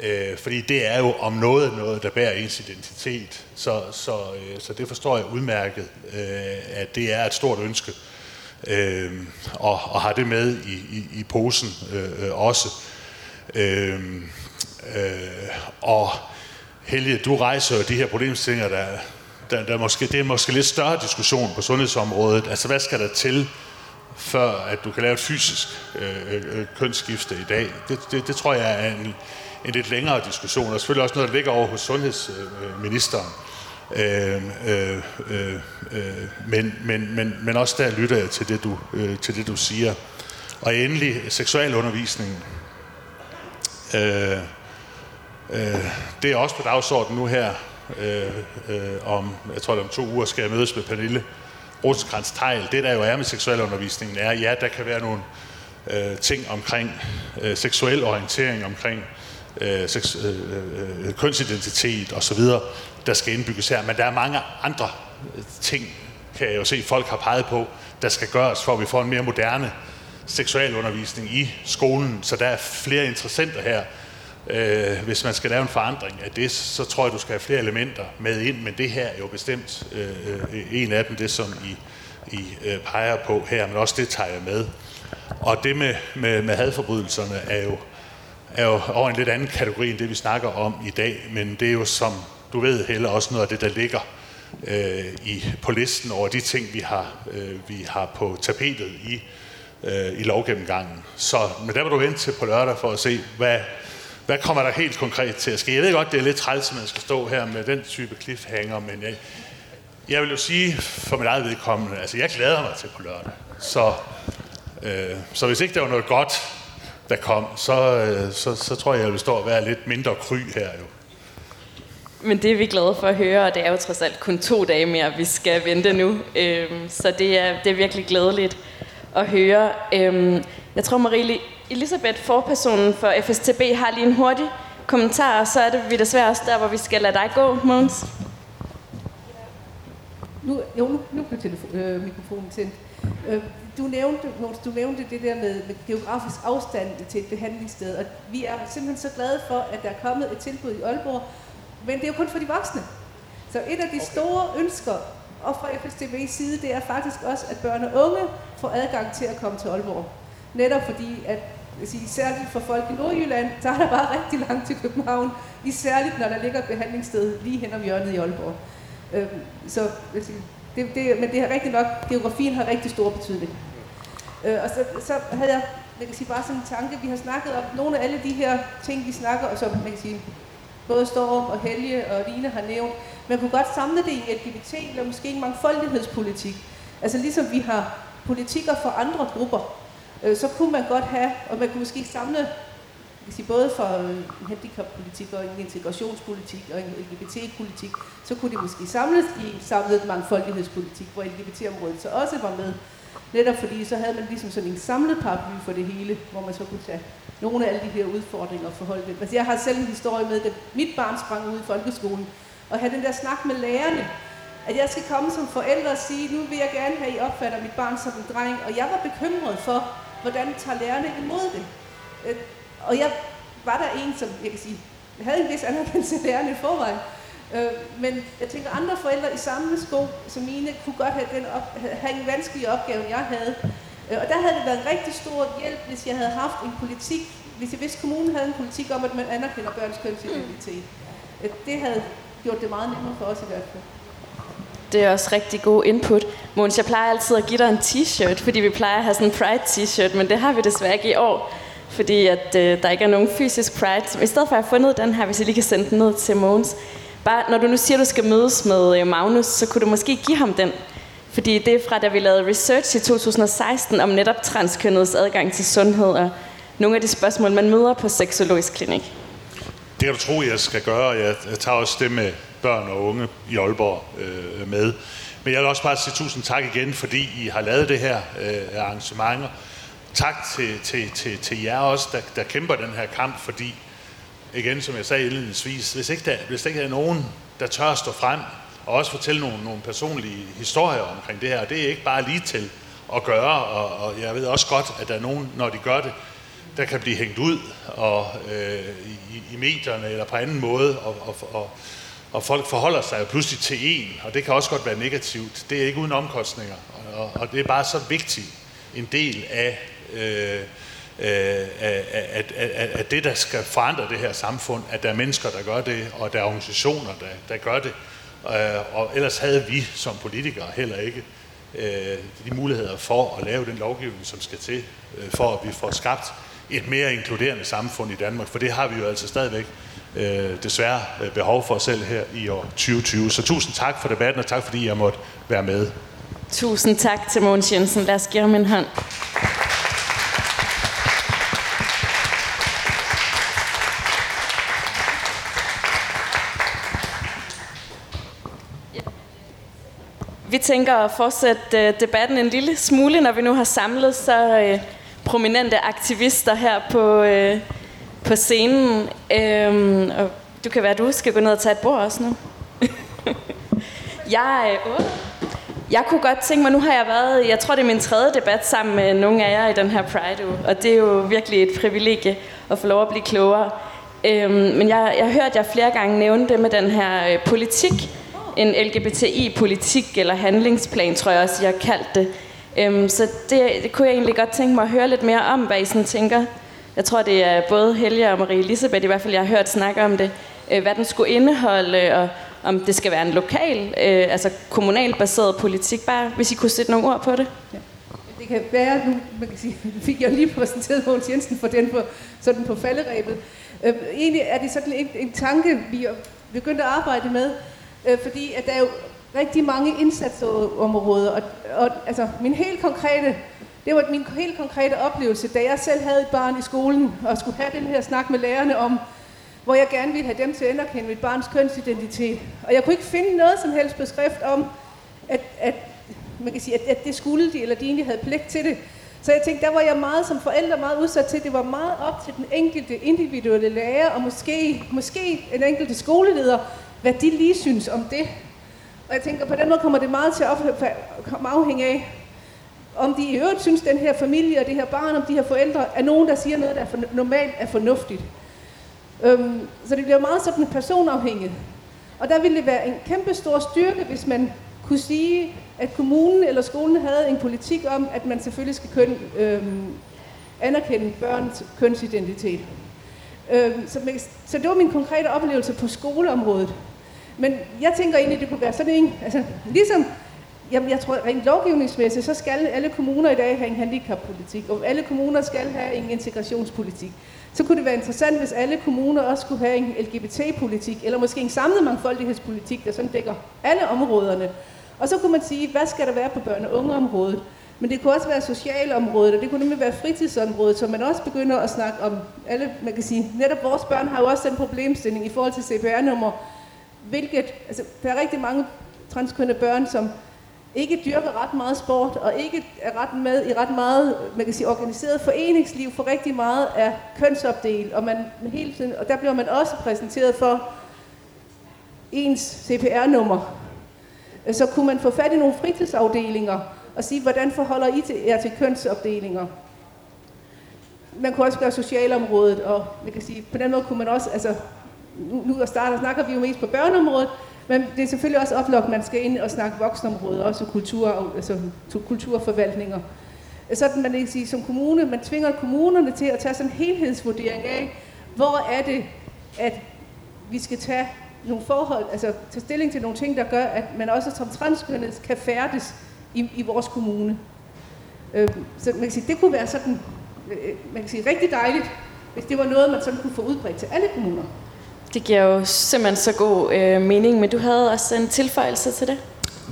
G: øh, fordi det er jo om noget noget, der bærer ens identitet. Så, så, øh, så det forstår jeg udmærket, øh, at det er et stort ønske. Øh, og, og har det med i, i, i posen øh, øh også. Øh, øh, og Helge, du rejser jo de her problemstillinger, der, der, der måske, det er måske lidt større diskussion på sundhedsområdet. Altså, hvad skal der til, før at du kan lave et fysisk øh, øh, øh, kønsskifte i dag? Det, det, det tror jeg er en, en lidt længere diskussion, og selvfølgelig også noget, der ligger over hos sundhedsministeren. Øh, øh, øh, øh, men, men, men, men også der lytter jeg til det, du, øh, til det, du siger. Og endelig seksualundervisningen. Øh, øh, det er også på dagsordenen nu her. Øh, øh, om, jeg tror, det om to uger skal jeg mødes med Pernille rosenkrantz Tejl. Det, der jo er med seksualundervisningen, er, ja, der kan være nogle øh, ting omkring øh, seksuel orientering, omkring øh, seks, øh, øh, øh kønsidentitet osv., der skal indbygges her. Men der er mange andre ting, kan jeg jo se, folk har peget på, der skal gøres, for at vi får en mere moderne seksualundervisning i skolen. Så der er flere interessenter her. Øh, hvis man skal lave en forandring af det, så tror jeg, du skal have flere elementer med ind, men det her er jo bestemt øh, øh, en af dem, det som I, I øh, peger på her, men også det tager jeg med. Og det med, med, med hadforbrydelserne er jo, er jo over en lidt anden kategori end det, vi snakker om i dag, men det er jo som du ved heller også noget af det, der ligger øh, i, på listen over de ting, vi har, øh, vi har på tapetet i, øh, i lovgennemgangen. Så men der vil du vente til på lørdag for at se, hvad, hvad kommer der helt konkret til at ske. Jeg ved godt, det er lidt træls, at man skal stå her med den type cliffhanger, men jeg, jeg vil jo sige for mit eget vedkommende, altså jeg glæder mig til på lørdag. Så, øh, så hvis ikke der var noget godt, der kom, så, øh, så, så tror jeg, jeg vil stå og være lidt mindre kry her jo.
B: Men det er vi glade for at høre, og det er jo trods alt kun to dage mere, vi skal vente nu. Øhm, så det er, det er virkelig glædeligt at høre. Øhm, jeg tror, Marie Elisabeth, forpersonen for FSTB, har lige en hurtig kommentar, og så er det vi desværre også der, hvor vi skal lade dig gå, Måns.
A: Nu, jo, nu, nu blev telefon, øh, mikrofonen tændt. Øh, du nævnte, du nævnte det der med, med geografisk afstand til et behandlingssted, og vi er simpelthen så glade for, at der er kommet et tilbud i Aalborg, men det er jo kun for de voksne. Så et af de okay. store ønsker, og fra FSTV's side, det er faktisk også, at børn og unge får adgang til at komme til Aalborg. Netop fordi, at sige, særligt for folk i Nordjylland, så er der bare rigtig langt til København. Isærligt når der ligger et behandlingssted lige hen om hjørnet i Aalborg. Øhm, så sige, det, det, men det har rigtig nok, geografien har rigtig stor betydning. Øh, og så, så havde jeg, jeg kan sige, bare sådan en tanke, vi har snakket om nogle af alle de her ting, vi snakker, og som man kan sige, både Storm og Helge og Line har nævnt. Man kunne godt samle det i LGBT eller måske en mangfoldighedspolitik. Altså ligesom vi har politikker for andre grupper, øh, så kunne man godt have, og man kunne måske samle kan sige, både for øh, en handicappolitik og en integrationspolitik og en LGBT-politik, så kunne det måske samles i samlet mangfoldighedspolitik, hvor LGBT-området så også var med. Netop fordi så havde man ligesom sådan en samlet paraply for det hele, hvor man så kunne tage nogle af alle de her udfordringer og forholde dem. Altså jeg har selv en historie med, at mit barn sprang ud i folkeskolen, og have den der snak med lærerne, at jeg skal komme som forælder og sige, nu vil jeg gerne have, at I opfatter mit barn som en dreng, og jeg var bekymret for, hvordan tager lærerne imod det. Øh, og jeg var der en, som jeg kan sige, havde en vis anerkendelse af lærerne i forvejen, Øh, men jeg tænker, andre forældre i samme sko som mine, kunne godt have, den op, have en vanskelig opgave, jeg havde. Øh, og der havde det været en rigtig stor hjælp, hvis jeg havde haft en politik, hvis vidste, kommunen havde en politik om, at man anerkender børns kønsidentitet. Øh, det havde gjort det meget nemmere for os i hvert fald.
B: Det er også rigtig god input. Måns, jeg plejer altid at give dig en t-shirt, fordi vi plejer at have sådan en Pride t-shirt, men det har vi desværre ikke i år, fordi at, øh, der ikke er nogen fysisk Pride. I stedet for at have fundet den her, hvis jeg lige kan sende den ned til Måns, Bare, når du nu siger, at du skal mødes med øh, Magnus, så kunne du måske give ham den. Fordi det er fra, da vi lavede research i 2016 om netop transkønnedes adgang til sundhed og nogle af de spørgsmål, man møder på seksologisk klinik.
G: Det kan du tro, jeg skal gøre. Jeg tager også det med børn og unge i Aalborg øh, med. Men jeg vil også bare sige tusind tak igen, fordi I har lavet det her øh, arrangementer. Tak til, til, til, til jer også, der, der kæmper den her kamp, fordi igen, som jeg sagde indledningsvis, hvis ikke der, hvis der ikke er nogen, der tør at stå frem og også fortælle nogle, nogle personlige historier omkring det her, det er ikke bare lige til at gøre, og, og jeg ved også godt, at der er nogen, når de gør det, der kan blive hængt ud og, øh, i, i medierne eller på anden måde, og, og, og, og folk forholder sig jo pludselig til en, og det kan også godt være negativt. Det er ikke uden omkostninger, og, og det er bare så vigtigt en del af øh, øh, at, at, at det, der skal forandre det her samfund, at der er mennesker, der gør det, og der er organisationer, der, der gør det. Øh, og ellers havde vi som politikere heller ikke øh, de muligheder for at lave den lovgivning, som skal til, øh, for at vi får skabt et mere inkluderende samfund i Danmark, for det har vi jo altså stadigvæk øh, desværre øh, behov for os selv her i år 2020. Så tusind tak for debatten, og tak fordi jeg måtte være med.
B: Tusind tak til Mogens Jensen. Lad os give ham en hånd. Vi tænker at fortsætte øh, debatten en lille smule, når vi nu har samlet så øh, prominente aktivister her på, øh, på scenen. Øhm, og du kan være, at du skal gå ned og tage et bord også nu. jeg, øh, jeg kunne godt tænke mig, nu har jeg været, jeg tror det er min tredje debat sammen med nogle af jer i den her Pride uge, og det er jo virkelig et privilegie at få lov at blive klogere. Øhm, men jeg, jeg har hørt jer flere gange nævne det med den her øh, politik, en LGBTI-politik eller handlingsplan, tror jeg også, jeg har kaldt det. Øhm, så det, det kunne jeg egentlig godt tænke mig at høre lidt mere om, hvad I sådan tænker. Jeg tror, det er både Helge og Marie Elisabeth, i hvert fald jeg har hørt snakke om det, øh, hvad den skulle indeholde, og om det skal være en lokal, øh, altså kommunalt baseret politik. Bare hvis I kunne sætte nogle ord på det. Ja.
A: Det kan være, nu man kan sige, fik jeg lige præsenteret Mogens Jensen for den på, sådan på falderæbet. Øh, egentlig er det sådan en, en tanke, vi er begyndt at arbejde med, øh, fordi at der er jo rigtig mange indsatsområder, og, og altså min helt konkrete, det var min helt konkrete oplevelse, da jeg selv havde et barn i skolen, og skulle have den her snak med lærerne om, hvor jeg gerne ville have dem til at anerkende mit barns kønsidentitet. Og jeg kunne ikke finde noget som helst beskrift om, at, at, man kan sige, at, at det skulle de, eller de egentlig havde pligt til det. Så jeg tænkte, der var jeg meget som forælder meget udsat til. Det var meget op til den enkelte individuelle lærer, og måske, måske en enkelte skoleleder, hvad de lige synes om det. Og jeg tænker, på den måde kommer det meget til at komme af, om de i øvrigt synes, den her familie og det her barn, om de her forældre, er nogen, der siger noget, der er for, normalt er fornuftigt. Øhm, så det bliver meget sådan personafhængigt. Og der ville det være en kæmpe stor styrke, hvis man kunne sige, at kommunen eller skolen havde en politik om, at man selvfølgelig skal køn, øhm, anerkende børns kønsidentitet. Øhm, så, så det var min konkrete oplevelse på skoleområdet. Men jeg tænker egentlig, det kunne være sådan en, altså ligesom, jamen jeg tror rent lovgivningsmæssigt, så skal alle kommuner i dag have en handicappolitik, og alle kommuner skal have en integrationspolitik. Så kunne det være interessant, hvis alle kommuner også skulle have en LGBT-politik, eller måske en samlet mangfoldighedspolitik, der sådan dækker alle områderne. Og så kunne man sige, hvad skal der være på børne- og ungeområdet? Men det kunne også være socialområdet, og det kunne nemlig være fritidsområdet, så man også begynder at snakke om alle, man kan sige, netop vores børn har jo også den problemstilling i forhold til CPR-nummer, hvilket, altså der er rigtig mange transkønnede børn, som ikke dyrker ret meget sport, og ikke er ret med i ret meget, man kan sige, organiseret foreningsliv for rigtig meget er kønsopdel, og, man hele tiden, og der bliver man også præsenteret for ens CPR-nummer. Så kunne man få fat i nogle fritidsafdelinger og sige, hvordan forholder I til, jer til kønsopdelinger? Man kunne også gøre socialområdet, og man kan sige, på den måde kunne man også, altså nu, nu starter, snakker vi jo mest på børneområdet, men det er selvfølgelig også oplagt, at man skal ind og snakke voksenområder, også kultur, altså kulturforvaltninger. Sådan man kan sige, som kommune, man tvinger kommunerne til at tage sådan en helhedsvurdering af, hvor er det, at vi skal tage nogle forhold, altså tage stilling til nogle ting, der gør, at man også som transkønnet kan færdes i, i vores kommune. Øh, så man kan sige, det kunne være sådan, øh, man kan sige, rigtig dejligt, hvis det var noget, man sådan kunne få udbredt til alle kommuner.
B: Det giver jo simpelthen så god øh, mening, men du havde også en tilføjelse til det?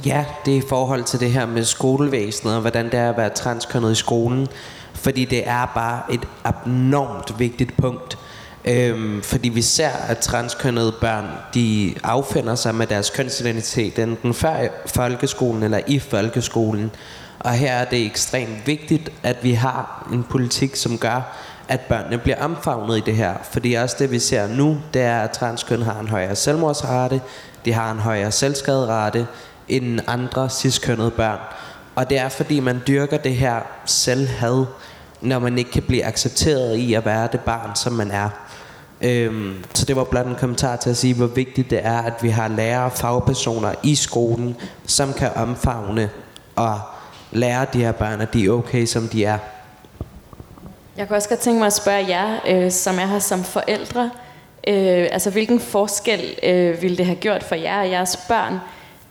C: Ja, det er i forhold til det her med skolevæsenet, og hvordan det er at være transkønnet i skolen. Fordi det er bare et abnormt vigtigt punkt. Øhm, fordi vi ser, at transkønnede børn, de affinder sig med deres kønsidentitet, enten før folkeskolen eller i folkeskolen. Og her er det ekstremt vigtigt, at vi har en politik, som gør, at børnene bliver omfavnet i det her. Fordi også det, vi ser nu, det er, at transkøn har en højere selvmordsrate, de har en højere selvskaderate end andre ciskønnede børn. Og det er, fordi man dyrker det her selvhad, når man ikke kan blive accepteret i at være det barn, som man er. Øhm, så det var blot en kommentar til at sige, hvor vigtigt det er, at vi har lærere og fagpersoner i skolen, som kan omfavne og lære de her børn, at de er okay, som de er.
B: Jeg kunne også godt tænke mig at spørge jer, øh, som er her som forældre, øh, altså hvilken forskel øh, ville det have gjort for jer og jeres børn,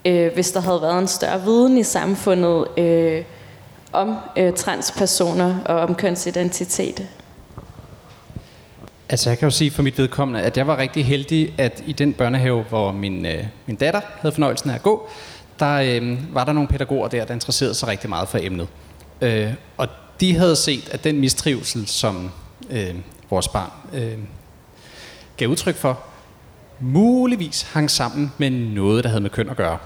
B: øh, hvis der havde været en større viden i samfundet øh, om øh, transpersoner og om kønsidentitet?
E: Altså jeg kan jo sige for mit vedkommende, at jeg var rigtig heldig, at i den børnehave, hvor min, øh, min datter havde fornøjelsen af at gå, der øh, var der nogle pædagoger der, der interesserede sig rigtig meget for emnet. Øh, og de havde set, at den mistrivsel, som øh, vores barn øh, gav udtryk for, muligvis hang sammen med noget, der havde med køn at gøre.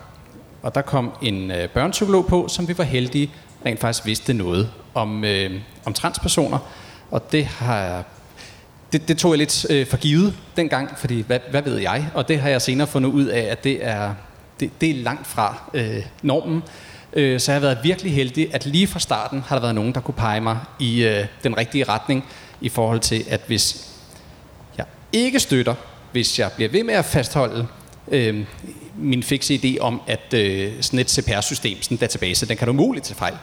E: Og der kom en øh, børnepsykolog på, som vi var heldige rent faktisk vidste noget om, øh, om transpersoner. Og det har det, det tog jeg lidt øh, for givet dengang, fordi hvad, hvad ved jeg? Og det har jeg senere fundet ud af, at det er, det, det er langt fra øh, normen. Øh, så jeg har været virkelig heldig, at lige fra starten har der været nogen, der kunne pege mig i øh, den rigtige retning, i forhold til, at hvis jeg ikke støtter, hvis jeg bliver ved med at fastholde øh, min fikse idé om, at øh, sådan et CPR-system, sådan en database, den kan du muligt til fejl.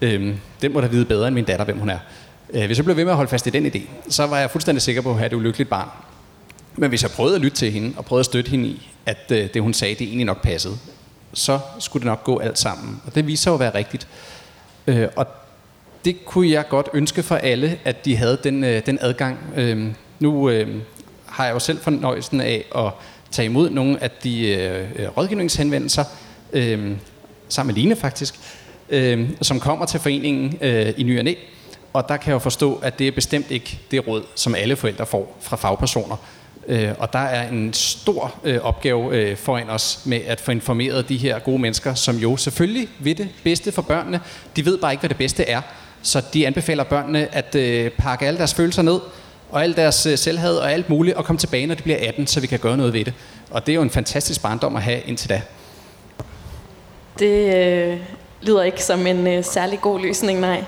E: Øh, den må da vide bedre end min datter, hvem hun er. Øh, hvis jeg blev ved med at holde fast i den idé, så var jeg fuldstændig sikker på at have et ulykkeligt barn. Men hvis jeg prøvede at lytte til hende, og prøvede at støtte hende i, at øh, det hun sagde, det egentlig nok passede, så skulle det nok gå alt sammen. Og det viser jo at være rigtigt. Øh, og det kunne jeg godt ønske for alle, at de havde den, øh, den adgang. Øh, nu øh, har jeg jo selv fornøjelsen af at tage imod nogle af de rådgivningshenvendelser, sammen med Line faktisk, som kommer til foreningen i ny og næ, og der kan jeg jo forstå, at det er bestemt ikke det råd, som alle forældre får fra fagpersoner. Øh, og der er en stor øh, opgave øh, foran os med at få informeret de her gode mennesker, som jo selvfølgelig vil det bedste for børnene. De ved bare ikke, hvad det bedste er. Så de anbefaler børnene at øh, pakke alle deres følelser ned, og al deres øh, selvhed og alt muligt, og komme tilbage, når de bliver 18, så vi kan gøre noget ved det. Og det er jo en fantastisk barndom at have indtil da.
B: Det øh, lyder ikke som en øh, særlig god løsning, nej.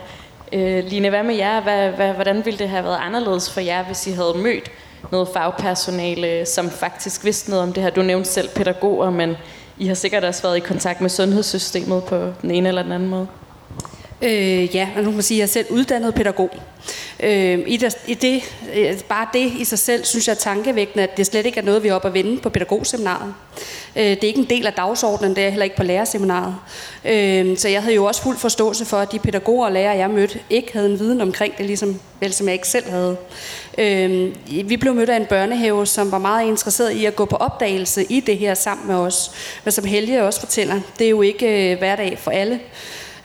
B: Øh, Line, hvad med jer? Hvad, hvad, hvordan ville det have været anderledes for jer, hvis I havde mødt noget fagpersonale, som faktisk vidste noget om det her? Du nævnte selv pædagoger, men I har sikkert også været i kontakt med sundhedssystemet på den ene eller den anden måde.
F: Øh, ja, og nu kan man sige, at jeg er selv uddannet pædagog. Øh, i, det, i det, øh, bare det i sig selv, synes jeg er tankevækkende, at det slet ikke er noget, vi er oppe at vende på pædagogseminaret. Øh, det er ikke en del af dagsordenen, det er heller ikke på lærerseminaret. Øh, så jeg havde jo også fuld forståelse for, at de pædagoger og lærere, jeg mødte, ikke havde en viden omkring det, ligesom, vel, som jeg ikke selv havde. Øh, vi blev mødt af en børnehave, som var meget interesseret i at gå på opdagelse i det her sammen med os. Men som Helge også fortæller, det er jo ikke øh, hverdag for alle.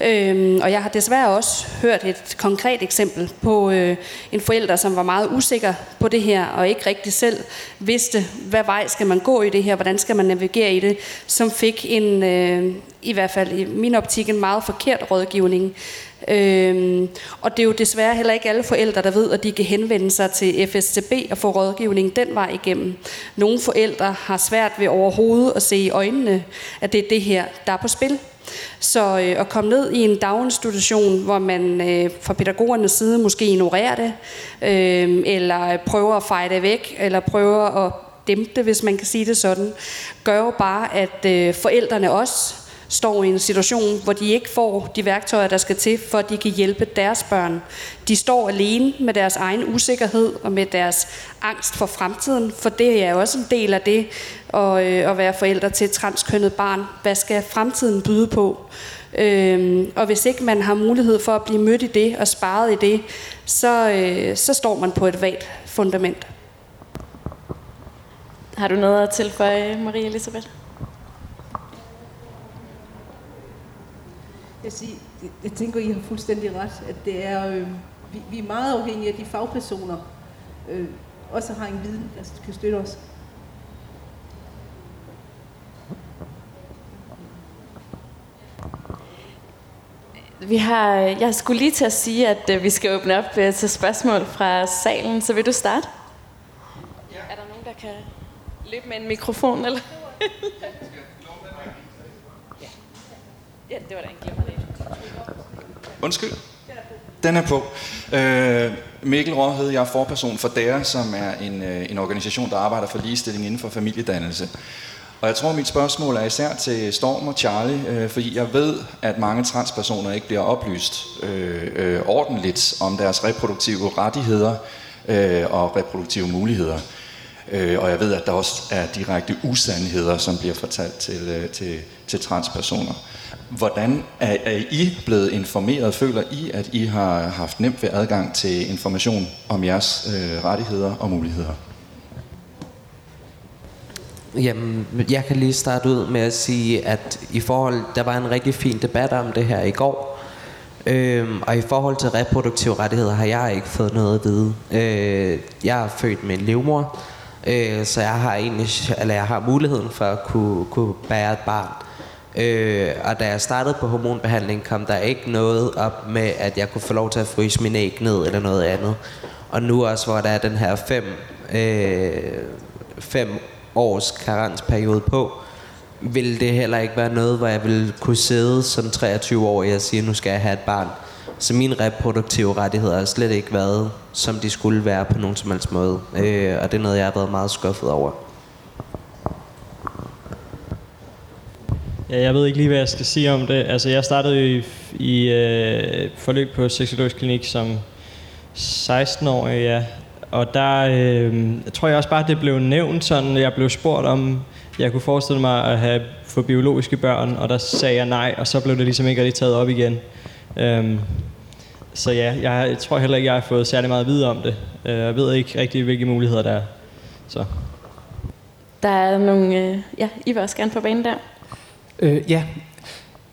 F: Øhm, og jeg har desværre også hørt et konkret eksempel på øh, en forælder, som var meget usikker på det her, og ikke rigtig selv vidste, hvad vej skal man gå i det her, hvordan skal man navigere i det, som fik en, øh, i hvert fald i min optik, en meget forkert rådgivning. Øhm, og det er jo desværre heller ikke alle forældre, der ved, at de kan henvende sig til FSCB og få rådgivning den vej igennem. Nogle forældre har svært ved overhovedet at se i øjnene, at det er det her, der er på spil. Så øh, at komme ned i en daginstitution, hvor man øh, fra pædagogernes side måske ignorerer det, øh, eller prøver at fejre det væk, eller prøver at dæmpe det, hvis man kan sige det sådan, gør jo bare, at øh, forældrene også står i en situation, hvor de ikke får de værktøjer, der skal til, for at de kan hjælpe deres børn. De står alene med deres egen usikkerhed og med deres angst for fremtiden, for det er også en del af det at, øh, at være forældre til et transkønnet barn. Hvad skal fremtiden byde på? Øhm, og hvis ikke man har mulighed for at blive mødt i det og sparet i det, så, øh, så står man på et vagt fundament.
B: Har du noget at tilføje, Marie Elisabeth?
A: Jeg, siger, jeg tænker, I har fuldstændig ret, at det er, øh, vi, vi er meget afhængige af de fagpersoner, øh, også har en viden, der kan støtte os.
B: Vi har, jeg skulle lige til at sige, at øh, vi skal åbne op øh, til spørgsmål fra salen, så vil du starte? Ja. Er der nogen, der kan løbe med en mikrofon? Eller? ja, det var da en glimrende
H: Undskyld. Den er på. Øh, Mikkel Råd hedder jeg er forperson for DARE, som er en, øh, en organisation, der arbejder for ligestilling inden for familiedannelse. Og jeg tror, mit spørgsmål er især til Storm og Charlie, øh, fordi jeg ved, at mange transpersoner ikke bliver oplyst øh, øh, ordentligt om deres reproduktive rettigheder øh, og reproduktive muligheder. Øh, og jeg ved, at der også er direkte usandheder, som bliver fortalt til, øh, til, til transpersoner. Hvordan er, er I blevet informeret? Føler I, at I har haft nemt ved adgang til information om jeres øh, rettigheder og muligheder?
C: Jamen, jeg kan lige starte ud med at sige, at i forhold, der var en rigtig fin debat om det her i går. Øhm, og i forhold til reproduktive rettigheder har jeg ikke fået noget at vide. Øh, jeg er født med en livmor, øh, så jeg har egentlig, eller jeg har muligheden for at kunne, kunne bære et barn. Øh, og da jeg startede på hormonbehandling, kom der ikke noget op med, at jeg kunne få lov til at fryse min æg ned eller noget andet. Og nu også, hvor der er den her fem, øh, fem års karensperiode på, vil det heller ikke være noget, hvor jeg vil kunne sidde som 23 år og sige, nu skal jeg have et barn. Så mine reproduktive rettigheder har slet ikke været, som de skulle være på nogen som helst måde. Øh, og det er noget, jeg har været meget skuffet over.
D: Jeg ved ikke lige, hvad jeg skal sige om det. Altså, jeg startede i, i øh, forløb på Sexologisk Klinik som 16-årig, ja. Og der øh, tror jeg også bare, det blev nævnt sådan, jeg blev spurgt om, jeg kunne forestille mig at have få biologiske børn, og der sagde jeg nej, og så blev det ligesom ikke rigtig taget op igen. Øhm, så ja, jeg, jeg tror heller ikke, jeg har fået særlig meget at vide om det. Øh, jeg ved ikke rigtig, hvilke muligheder der er. Så.
B: Der er nogle... Øh, ja, I vil også gerne på banen der.
E: Øh, ja,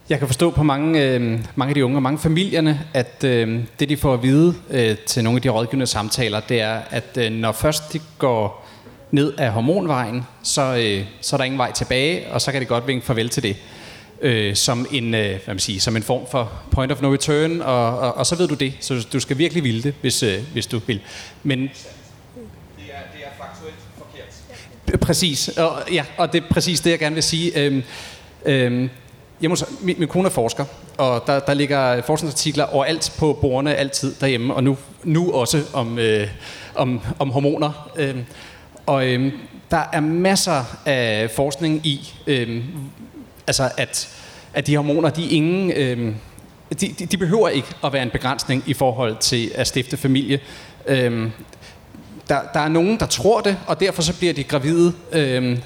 E: jeg kan forstå på mange, øh, mange af de unge og mange familierne, at øh, det de får at vide øh, til nogle af de rådgivende samtaler, det er, at øh, når først de går ned ad hormonvejen, så, øh, så er der ingen vej tilbage, og så kan det godt vinke farvel til det. Øh, som, en, øh, hvad man siger, som en form for point of no return, og, og, og så ved du det. Så du skal virkelig ville det, hvis, øh, hvis du vil. Men
H: Det er, det er faktuelt forkert.
E: Præcis, og, ja, og det er præcis det, jeg gerne vil sige. Øhm, øhm, jeg må, så- min, min kone er forsker, og der, der ligger forskningsartikler overalt på bordene altid derhjemme, og nu, nu også om, øh, om, om hormoner. Øhm, og øhm, der er masser af forskning i, øhm, altså at, at de hormoner, de ingen... Øhm, de, de, de behøver ikke at være en begrænsning i forhold til at stifte familie. Øhm, der, der er nogen, der tror det, og derfor så bliver de gravide øh,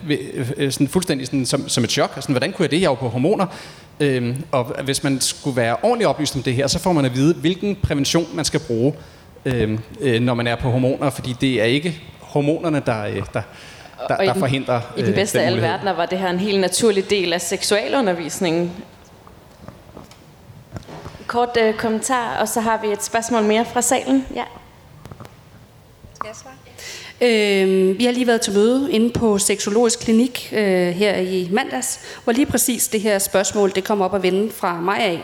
E: øh, sådan fuldstændig sådan, som, som et chok. Sådan, hvordan kunne jeg det? Jeg er jo på hormoner. Øh, og hvis man skulle være ordentligt oplyst om det her, så får man at vide, hvilken prævention man skal bruge, øh, øh, når man er på hormoner. Fordi det er ikke hormonerne, der, øh, der, der, der forhindrer
B: I den
E: øh,
B: bedste af alle verdener var det her en helt naturlig del af seksualundervisningen. kort øh, kommentar, og så har vi et spørgsmål mere fra salen. Ja.
F: Skal jeg svare? Øh, vi har lige været til møde inde på Seksologisk Klinik øh, her i mandags, hvor lige præcis det her spørgsmål det kom op at vende fra mig af.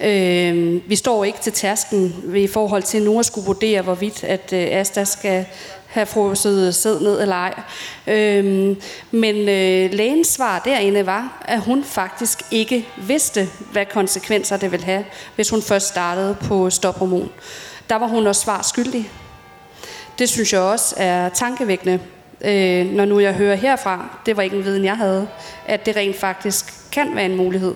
F: Øh, vi står ikke til tasken i forhold til, at nogen skulle vurdere, hvorvidt at øh, Asta skal have frosset sæd ned eller ej. Øh, men øh, lægens svar derinde var, at hun faktisk ikke vidste, hvad konsekvenser det ville have, hvis hun først startede på stophormon. Der var hun også svar skyldig. Det synes jeg også er tankevækkende, øh, når nu jeg hører herfra, det var ikke en viden, jeg havde, at det rent faktisk kan være en mulighed.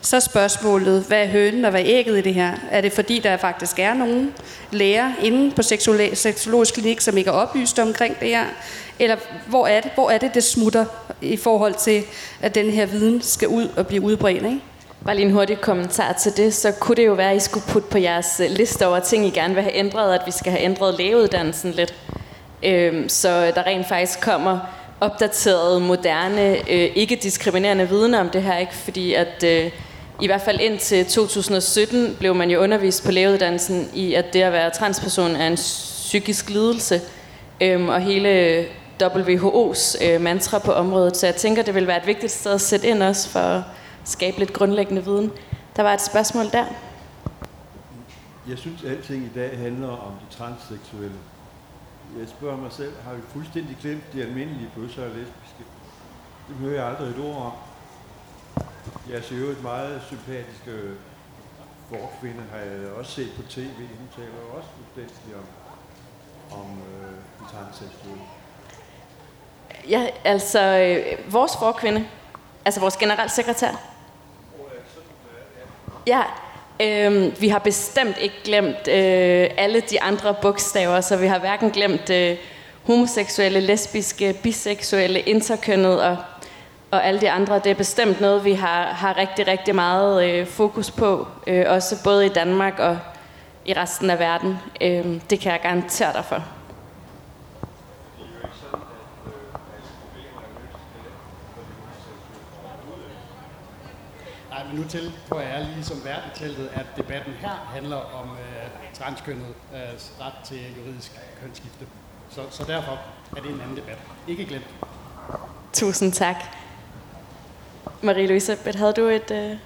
F: Så spørgsmålet, hvad er hønen og hvad er ægget i det her? Er det fordi, der faktisk er nogen læger inde på seksologisk klinik, som ikke er oplyst omkring det her? Eller hvor er det, hvor er det, det smutter i forhold til, at den her viden skal ud og blive udbredt? Ikke?
B: Bare lige en hurtig kommentar til det, så kunne det jo være, at I skulle putte på jeres øh, liste over ting, I gerne vil have ændret, at vi skal have ændret lægeuddannelsen lidt. Øhm, så der rent faktisk kommer opdateret, moderne, øh, ikke diskriminerende viden om det her, ikke? fordi at øh, i hvert fald indtil 2017 blev man jo undervist på lægeuddannelsen i, at det at være transperson er en psykisk lidelse, øhm, og hele øh, WHO's øh, mantra på området, så jeg tænker, det vil være et vigtigt sted at sætte ind også for skabe lidt grundlæggende viden. Der var et spørgsmål der.
I: Jeg synes, at alting i dag handler om de transseksuelle. Jeg spørger mig selv, har vi fuldstændig glemt de almindelige bøsser og lesbiske? Det hører jeg aldrig et ord om. Jeg ser jo et meget sympatiske forkvinde, har jeg også set på tv. Hun taler også fuldstændig om, om øh, de transseksuelle.
B: Ja, altså øh, vores forkvinde, altså vores generalsekretær, Ja, øh, vi har bestemt ikke glemt øh, alle de andre bogstaver, så vi har hverken glemt øh, homoseksuelle, lesbiske, biseksuelle, interkønnet og, og alle de andre. Det er bestemt noget, vi har, har rigtig, rigtig meget øh, fokus på, øh, også både i Danmark og i resten af verden. Øh, det kan jeg garantere dig for.
J: Men nu til, tror jeg, er ligesom teltet, at debatten her handler om øh, transkønnet øh, ret til juridisk kønsskifte. Så, så derfor er det en anden debat. Ikke glemt.
B: Tusind tak. Marie-Louise, havde du et... Øh...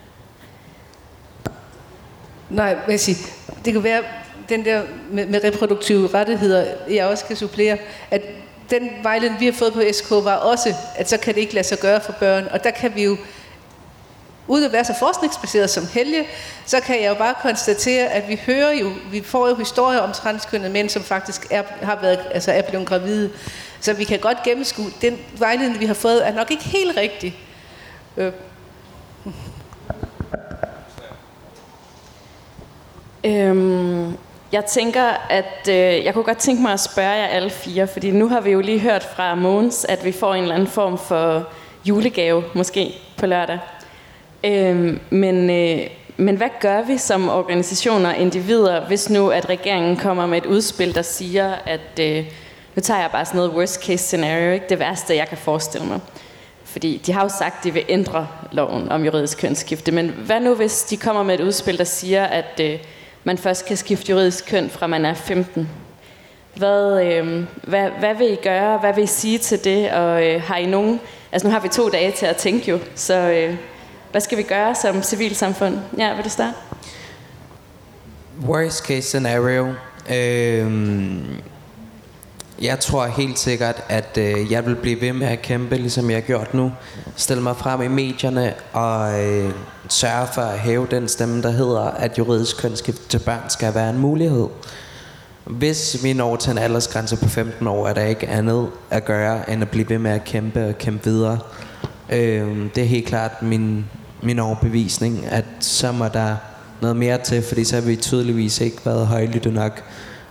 A: Nej, hvad jeg sige, det kan være, den der med, med reproduktive rettigheder, jeg også kan supplere, at den vejledning, vi har fået på SK, var også, at så kan det ikke lade sig gøre for børn. Og der kan vi jo uden at være så forskningsbaseret som Helge, så kan jeg jo bare konstatere, at vi hører jo, vi får jo historier om transkønnede mænd, som faktisk er, har været, altså er blevet gravide. Så vi kan godt gennemskue, den vejledning, vi har fået, er nok ikke helt rigtig. Øh.
B: Øhm, jeg tænker, at øh, jeg kunne godt tænke mig at spørge jer alle fire, fordi nu har vi jo lige hørt fra Måns, at vi får en eller anden form for julegave, måske på lørdag. Øh, men, øh, men hvad gør vi som organisationer og individer, hvis nu at regeringen kommer med et udspil, der siger, at øh, nu tager jeg bare sådan noget worst case scenario, ikke det værste, jeg kan forestille mig. Fordi de har jo sagt, at de vil ændre loven om juridisk kønsskifte. Men hvad nu, hvis de kommer med et udspil, der siger, at øh, man først kan skifte juridisk køn fra man er 15? Hvad, øh, hvad, hvad vil I gøre? Hvad vil I sige til det? Og øh, har I nogen... Altså nu har vi to dage til at tænke jo, så øh, hvad skal vi gøre som civilsamfund? Ja, vil du starte?
C: Worst case scenario. Øhm, jeg tror helt sikkert, at øh, jeg vil blive ved med at kæmpe, ligesom jeg har gjort nu. Stille mig frem i medierne og øh, sørge for at hæve den stemme, der hedder, at juridisk kønsskift til børn skal være en mulighed. Hvis vi når til en aldersgrænse på 15 år, er der ikke andet at gøre, end at blive ved med at kæmpe og kæmpe videre. Øh, det er helt klart min min overbevisning, at så må der noget mere til, fordi så har vi tydeligvis ikke været højlytte nok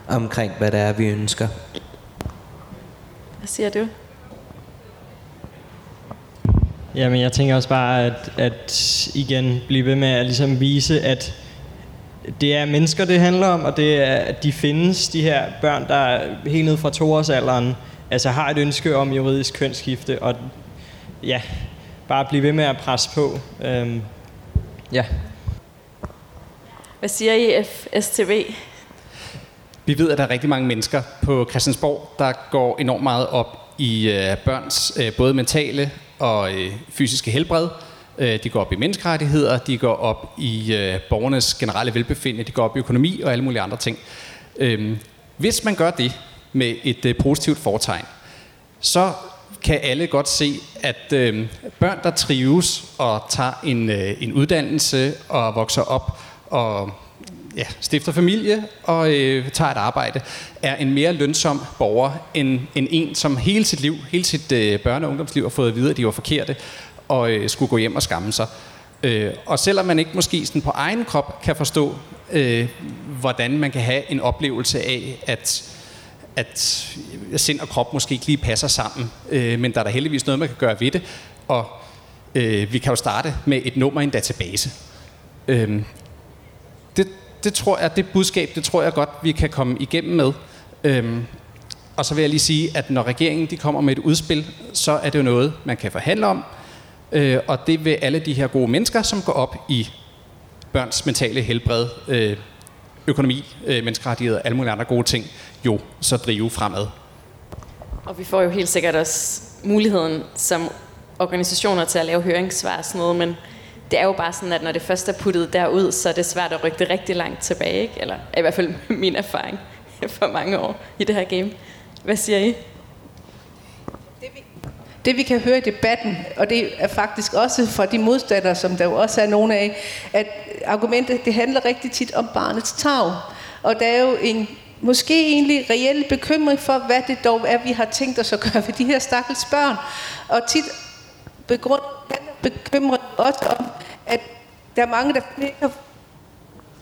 C: omkring, hvad det er, vi ønsker.
B: Hvad siger du?
D: Jamen, jeg tænker også bare, at, at igen blive ved med at ligesom vise, at det er mennesker, det handler om, og det er, at de findes, de her børn, der er helt ned fra toårsalderen, altså har et ønske om juridisk kønsskifte, og ja, bare blive ved med at presse på. Øhm, ja.
B: Hvad siger I, FSTV?
E: Vi ved, at der er rigtig mange mennesker på Christiansborg, der går enormt meget op i øh, børns øh, både mentale og øh, fysiske helbred. Øh, de går op i menneskerettigheder, de går op i øh, borgernes generelle velbefindende, de går op i økonomi og alle mulige andre ting. Øh, hvis man gør det med et øh, positivt fortegn, så kan alle godt se, at øh, børn, der trives og tager en, øh, en uddannelse og vokser op og ja, stifter familie og øh, tager et arbejde, er en mere lønsom borger end, end en, som hele sit liv, hele sit øh, børne- og ungdomsliv har fået at vide, at de var forkerte og øh, skulle gå hjem og skamme sig. Øh, og selvom man ikke måske sådan på egen krop kan forstå, øh, hvordan man kan have en oplevelse af, at at sind og krop måske ikke lige passer sammen, øh, men der er da heldigvis noget, man kan gøre ved det, og øh, vi kan jo starte med et nummer i en database. Øh, det, det tror jeg, det budskab, det tror jeg godt, vi kan komme igennem med. Øh, og så vil jeg lige sige, at når regeringen de kommer med et udspil, så er det jo noget, man kan forhandle om, øh, og det vil alle de her gode mennesker, som går op i børns mentale helbred, øh, økonomi, øh, menneskerettigheder og alle mulige andre gode ting, jo så drive fremad.
B: Og vi får jo helt sikkert også muligheden som organisationer til at lave høringssvar og sådan noget, men det er jo bare sådan, at når det først er puttet derud, så er det svært at rykke det rigtig langt tilbage, ikke? eller i hvert fald min erfaring for mange år i det her game. Hvad siger I?
A: Det vi kan høre i debatten, og det er faktisk også fra de modstandere, som der jo også er nogle af, at argumentet det handler rigtig tit om barnets tag. Og der er jo en måske egentlig reel bekymring for, hvad det dog er, vi har tænkt os at gøre ved de her stakkels børn. Og tit begrund, bekymret også om, at der er mange, der ikke har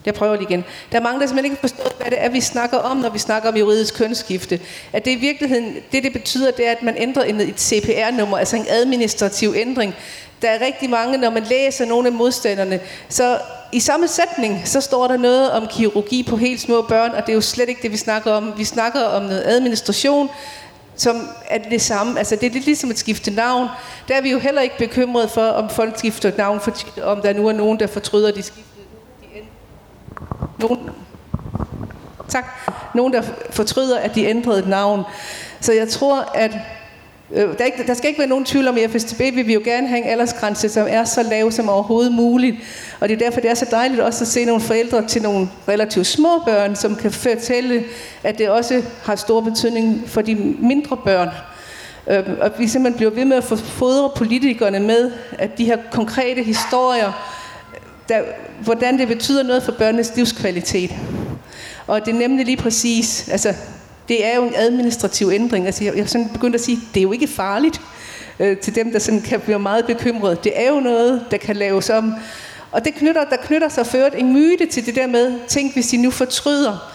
A: jeg prøver lige igen. Der er mange, der simpelthen ikke har forstået, hvad det er, vi snakker om, når vi snakker om juridisk kønsskifte. At det i virkeligheden, det det betyder, det er, at man ændrer et CPR-nummer, altså en administrativ ændring. Der er rigtig mange, når man læser nogle af modstanderne, så i samme sætning, så står der noget om kirurgi på helt små børn, og det er jo slet ikke det, vi snakker om. Vi snakker om noget administration, som er det samme. Altså, det er lidt ligesom at skifte navn. Der er vi jo heller ikke bekymret for, om folk skifter navn, for, om der nu er nogen, der fortryder, de skifter. Nogen, tak. Nogen, der fortryder, at de ændrede et navn. Så jeg tror, at Øh, der, ikke, der skal ikke være nogen tvivl om, at i FSTB vil vi jo gerne have en aldersgrænse, som er så lav som overhovedet muligt. Og det er derfor, det er så dejligt også at se nogle forældre til nogle relativt små børn, som kan fortælle, at det også har stor betydning for de mindre børn. Øh, og vi simpelthen bliver ved med at få fodre politikerne med, at de her konkrete historier, der, hvordan det betyder noget for børnenes livskvalitet. Og det er nemlig lige præcis, altså det er jo en administrativ ændring. Altså, jeg, jeg sådan begyndt at sige, det er jo ikke farligt øh, til dem, der sådan kan blive meget bekymret. Det er jo noget, der kan laves om. Og det knytter, der knytter sig ført en myte til det der med, tænk hvis de nu fortryder.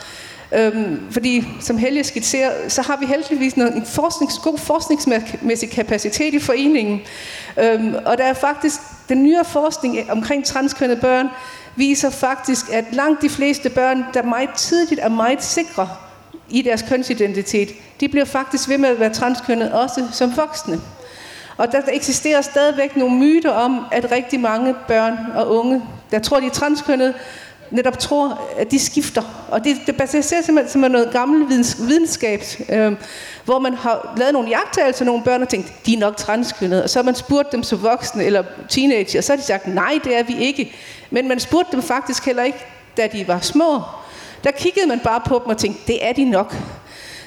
A: Øhm, fordi som Helge skitserer, så har vi heldigvis noget, en forsknings, god forskningsmæssig kapacitet i foreningen. Øhm, og der er faktisk den nyere forskning omkring transkønnede børn, viser faktisk, at langt de fleste børn, der meget tidligt er meget sikre i deres kønsidentitet, de bliver faktisk ved med at være transkønnet også som voksne. Og der eksisterer stadigvæk nogle myter om, at rigtig mange børn og unge, der tror, de er transkønnet, netop tror, at de skifter. Og det, det baserer sig simpelthen som noget gammel videns, videnskab, øh, hvor man har lavet nogle jagttagelser af nogle børn og tænkt, de er nok transkønnet. Og så har man spurgt dem som voksne eller teenager, og så har de sagt, nej, det er vi ikke. Men man spurgte dem faktisk heller ikke, da de var små. Der kiggede man bare på dem og tænkte, det er de nok.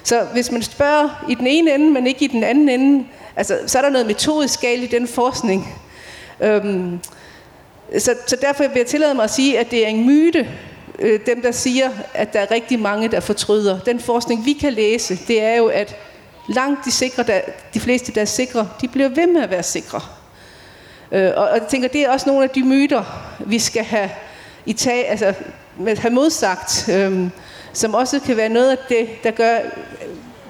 A: Så hvis man spørger i den ene ende, men ikke i den anden ende, altså, så er der noget metodisk galt i den forskning. Øhm, så, så derfor vil jeg tillade mig at sige, at det er en myte, øh, dem der siger, at der er rigtig mange, der fortryder. Den forskning, vi kan læse, det er jo, at langt de, sikre, der, de fleste, der er sikre, de bliver ved med at være sikre. Øh, og, og jeg tænker, det er også nogle af de myter, vi skal have i tag, altså have modsagt, øh, som også kan være noget af det, der gør,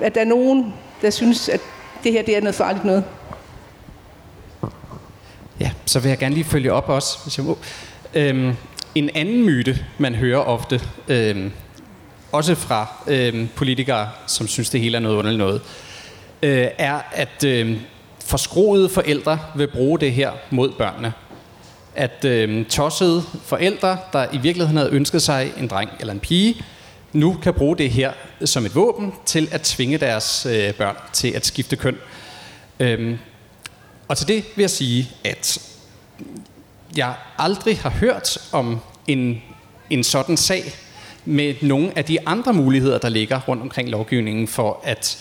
A: at der er nogen, der synes, at det her det er noget farligt noget.
E: Ja, så vil jeg gerne lige følge op også, hvis jeg må. Øhm, en anden myte, man hører ofte, øhm, også fra øhm, politikere, som synes, det hele er noget underligt noget, øh, er, at øhm, forskroede forældre vil bruge det her mod børnene. at øh, tossede forældre, der i virkeligheden havde ønsket sig en dreng eller en pige, nu kan bruge det her som et våben til at tvinge deres øh, børn til at skifte køn. Øhm, og til det vil jeg sige, at jeg aldrig har hørt om en, en sådan sag med nogle af de andre muligheder, der ligger rundt omkring lovgivningen for at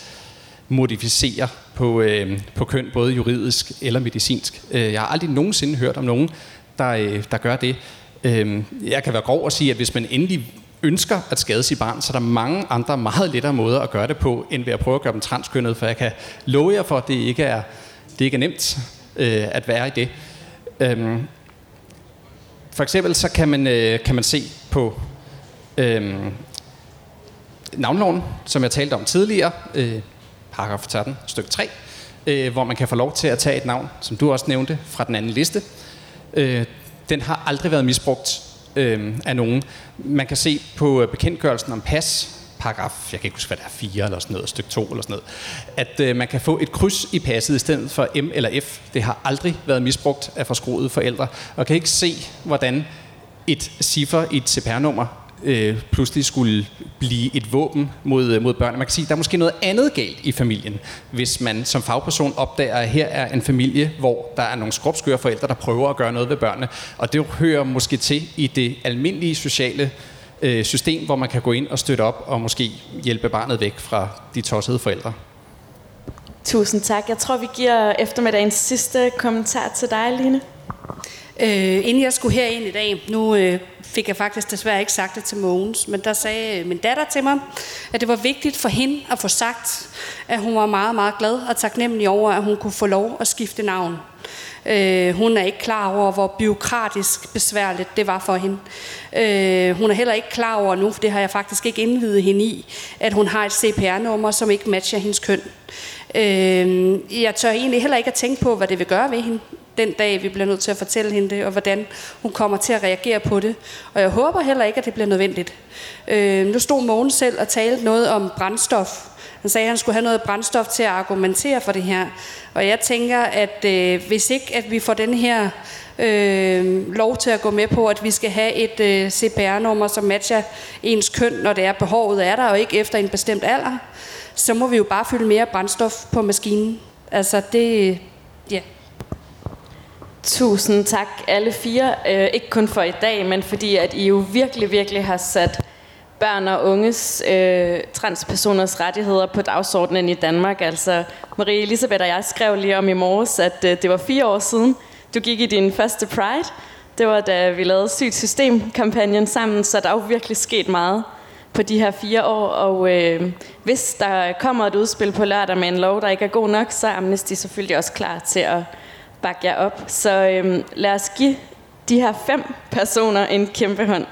E: modificere på, øh, på køn, både juridisk eller medicinsk. Øh, jeg har aldrig nogensinde hørt om nogen, der, øh, der gør det. Øh, jeg kan være grov og sige, at hvis man endelig ønsker at skade sit barn, så er der mange andre meget lettere måder at gøre det på, end ved at prøve at gøre dem transkønnet, for jeg kan love jer for, at det ikke er, det ikke er nemt øh, at være i det. Øhm, for eksempel så kan man, øh, kan man se på øh, navnloven, som jeg talte om tidligere, øh, paragraf 13, stykke 3, øh, hvor man kan få lov til at tage et navn, som du også nævnte, fra den anden liste. Øh, den har aldrig været misbrugt øh, af nogen. Man kan se på øh, bekendtgørelsen om pas, paragraf, jeg kan ikke huske, hvad det er, 4 eller sådan noget, stykke 2 eller sådan noget, at øh, man kan få et kryds i passet i stedet for M eller F. Det har aldrig været misbrugt af forskroede forældre, og kan ikke se, hvordan et ciffer i et CPR-nummer øh, pludselig skulle blive et våben mod, øh, mod børn. Man kan sige, at der er måske noget andet galt i familien, hvis man som fagperson opdager, at her er en familie, hvor der er nogle skrubskøre forældre, der prøver at gøre noget ved børnene. Og det hører måske til i det almindelige sociale øh, system, hvor man kan gå ind og støtte op og måske hjælpe barnet væk fra de tossede forældre.
B: Tusind tak. Jeg tror, vi giver eftermiddagens sidste kommentar til dig, Line.
F: Øh, inden jeg skulle herind i dag, nu øh, fik jeg faktisk desværre ikke sagt det til Mogens, men der sagde øh, min datter til mig, at det var vigtigt for hende at få sagt, at hun var meget, meget glad og taknemmelig over, at hun kunne få lov at skifte navn. Øh, hun er ikke klar over, hvor byråkratisk besværligt det var for hende. Øh, hun er heller ikke klar over nu, for det har jeg faktisk ikke indvidet hende i, at hun har et CPR-nummer, som ikke matcher hendes køn. Øh, jeg tør egentlig heller ikke at tænke på, hvad det vil gøre ved hende den dag, vi bliver nødt til at fortælle hende det, og hvordan hun kommer til at reagere på det. Og jeg håber heller ikke, at det bliver nødvendigt. Øh, nu stod Mogen selv og talte noget om brændstof. Han sagde, at han skulle have noget brændstof til at argumentere for det her. Og jeg tænker, at øh, hvis ikke at vi får den her øh, lov til at gå med på, at vi skal have et øh, CPR-nummer, som matcher ens køn, når det er behovet er der, og ikke efter en bestemt alder, så må vi jo bare fylde mere brændstof på maskinen. Altså det, ja.
B: Tusind tak alle fire. Øh, ikke kun for i dag, men fordi at I jo virkelig, virkelig har sat børn og unges øh, transpersoners rettigheder på dagsordenen i Danmark. Altså Marie Elisabeth og jeg skrev lige om i morges, at øh, det var fire år siden, du gik i din første Pride. Det var da vi lavede Sygt System-kampagnen sammen, så der er jo virkelig sket meget på de her fire år. Og øh, hvis der kommer et udspil på lørdag med en lov, der ikke er god nok, så er Amnesty selvfølgelig også klar til at bakke jer op. Så øhm, lad os give de her fem personer en kæmpe hånd.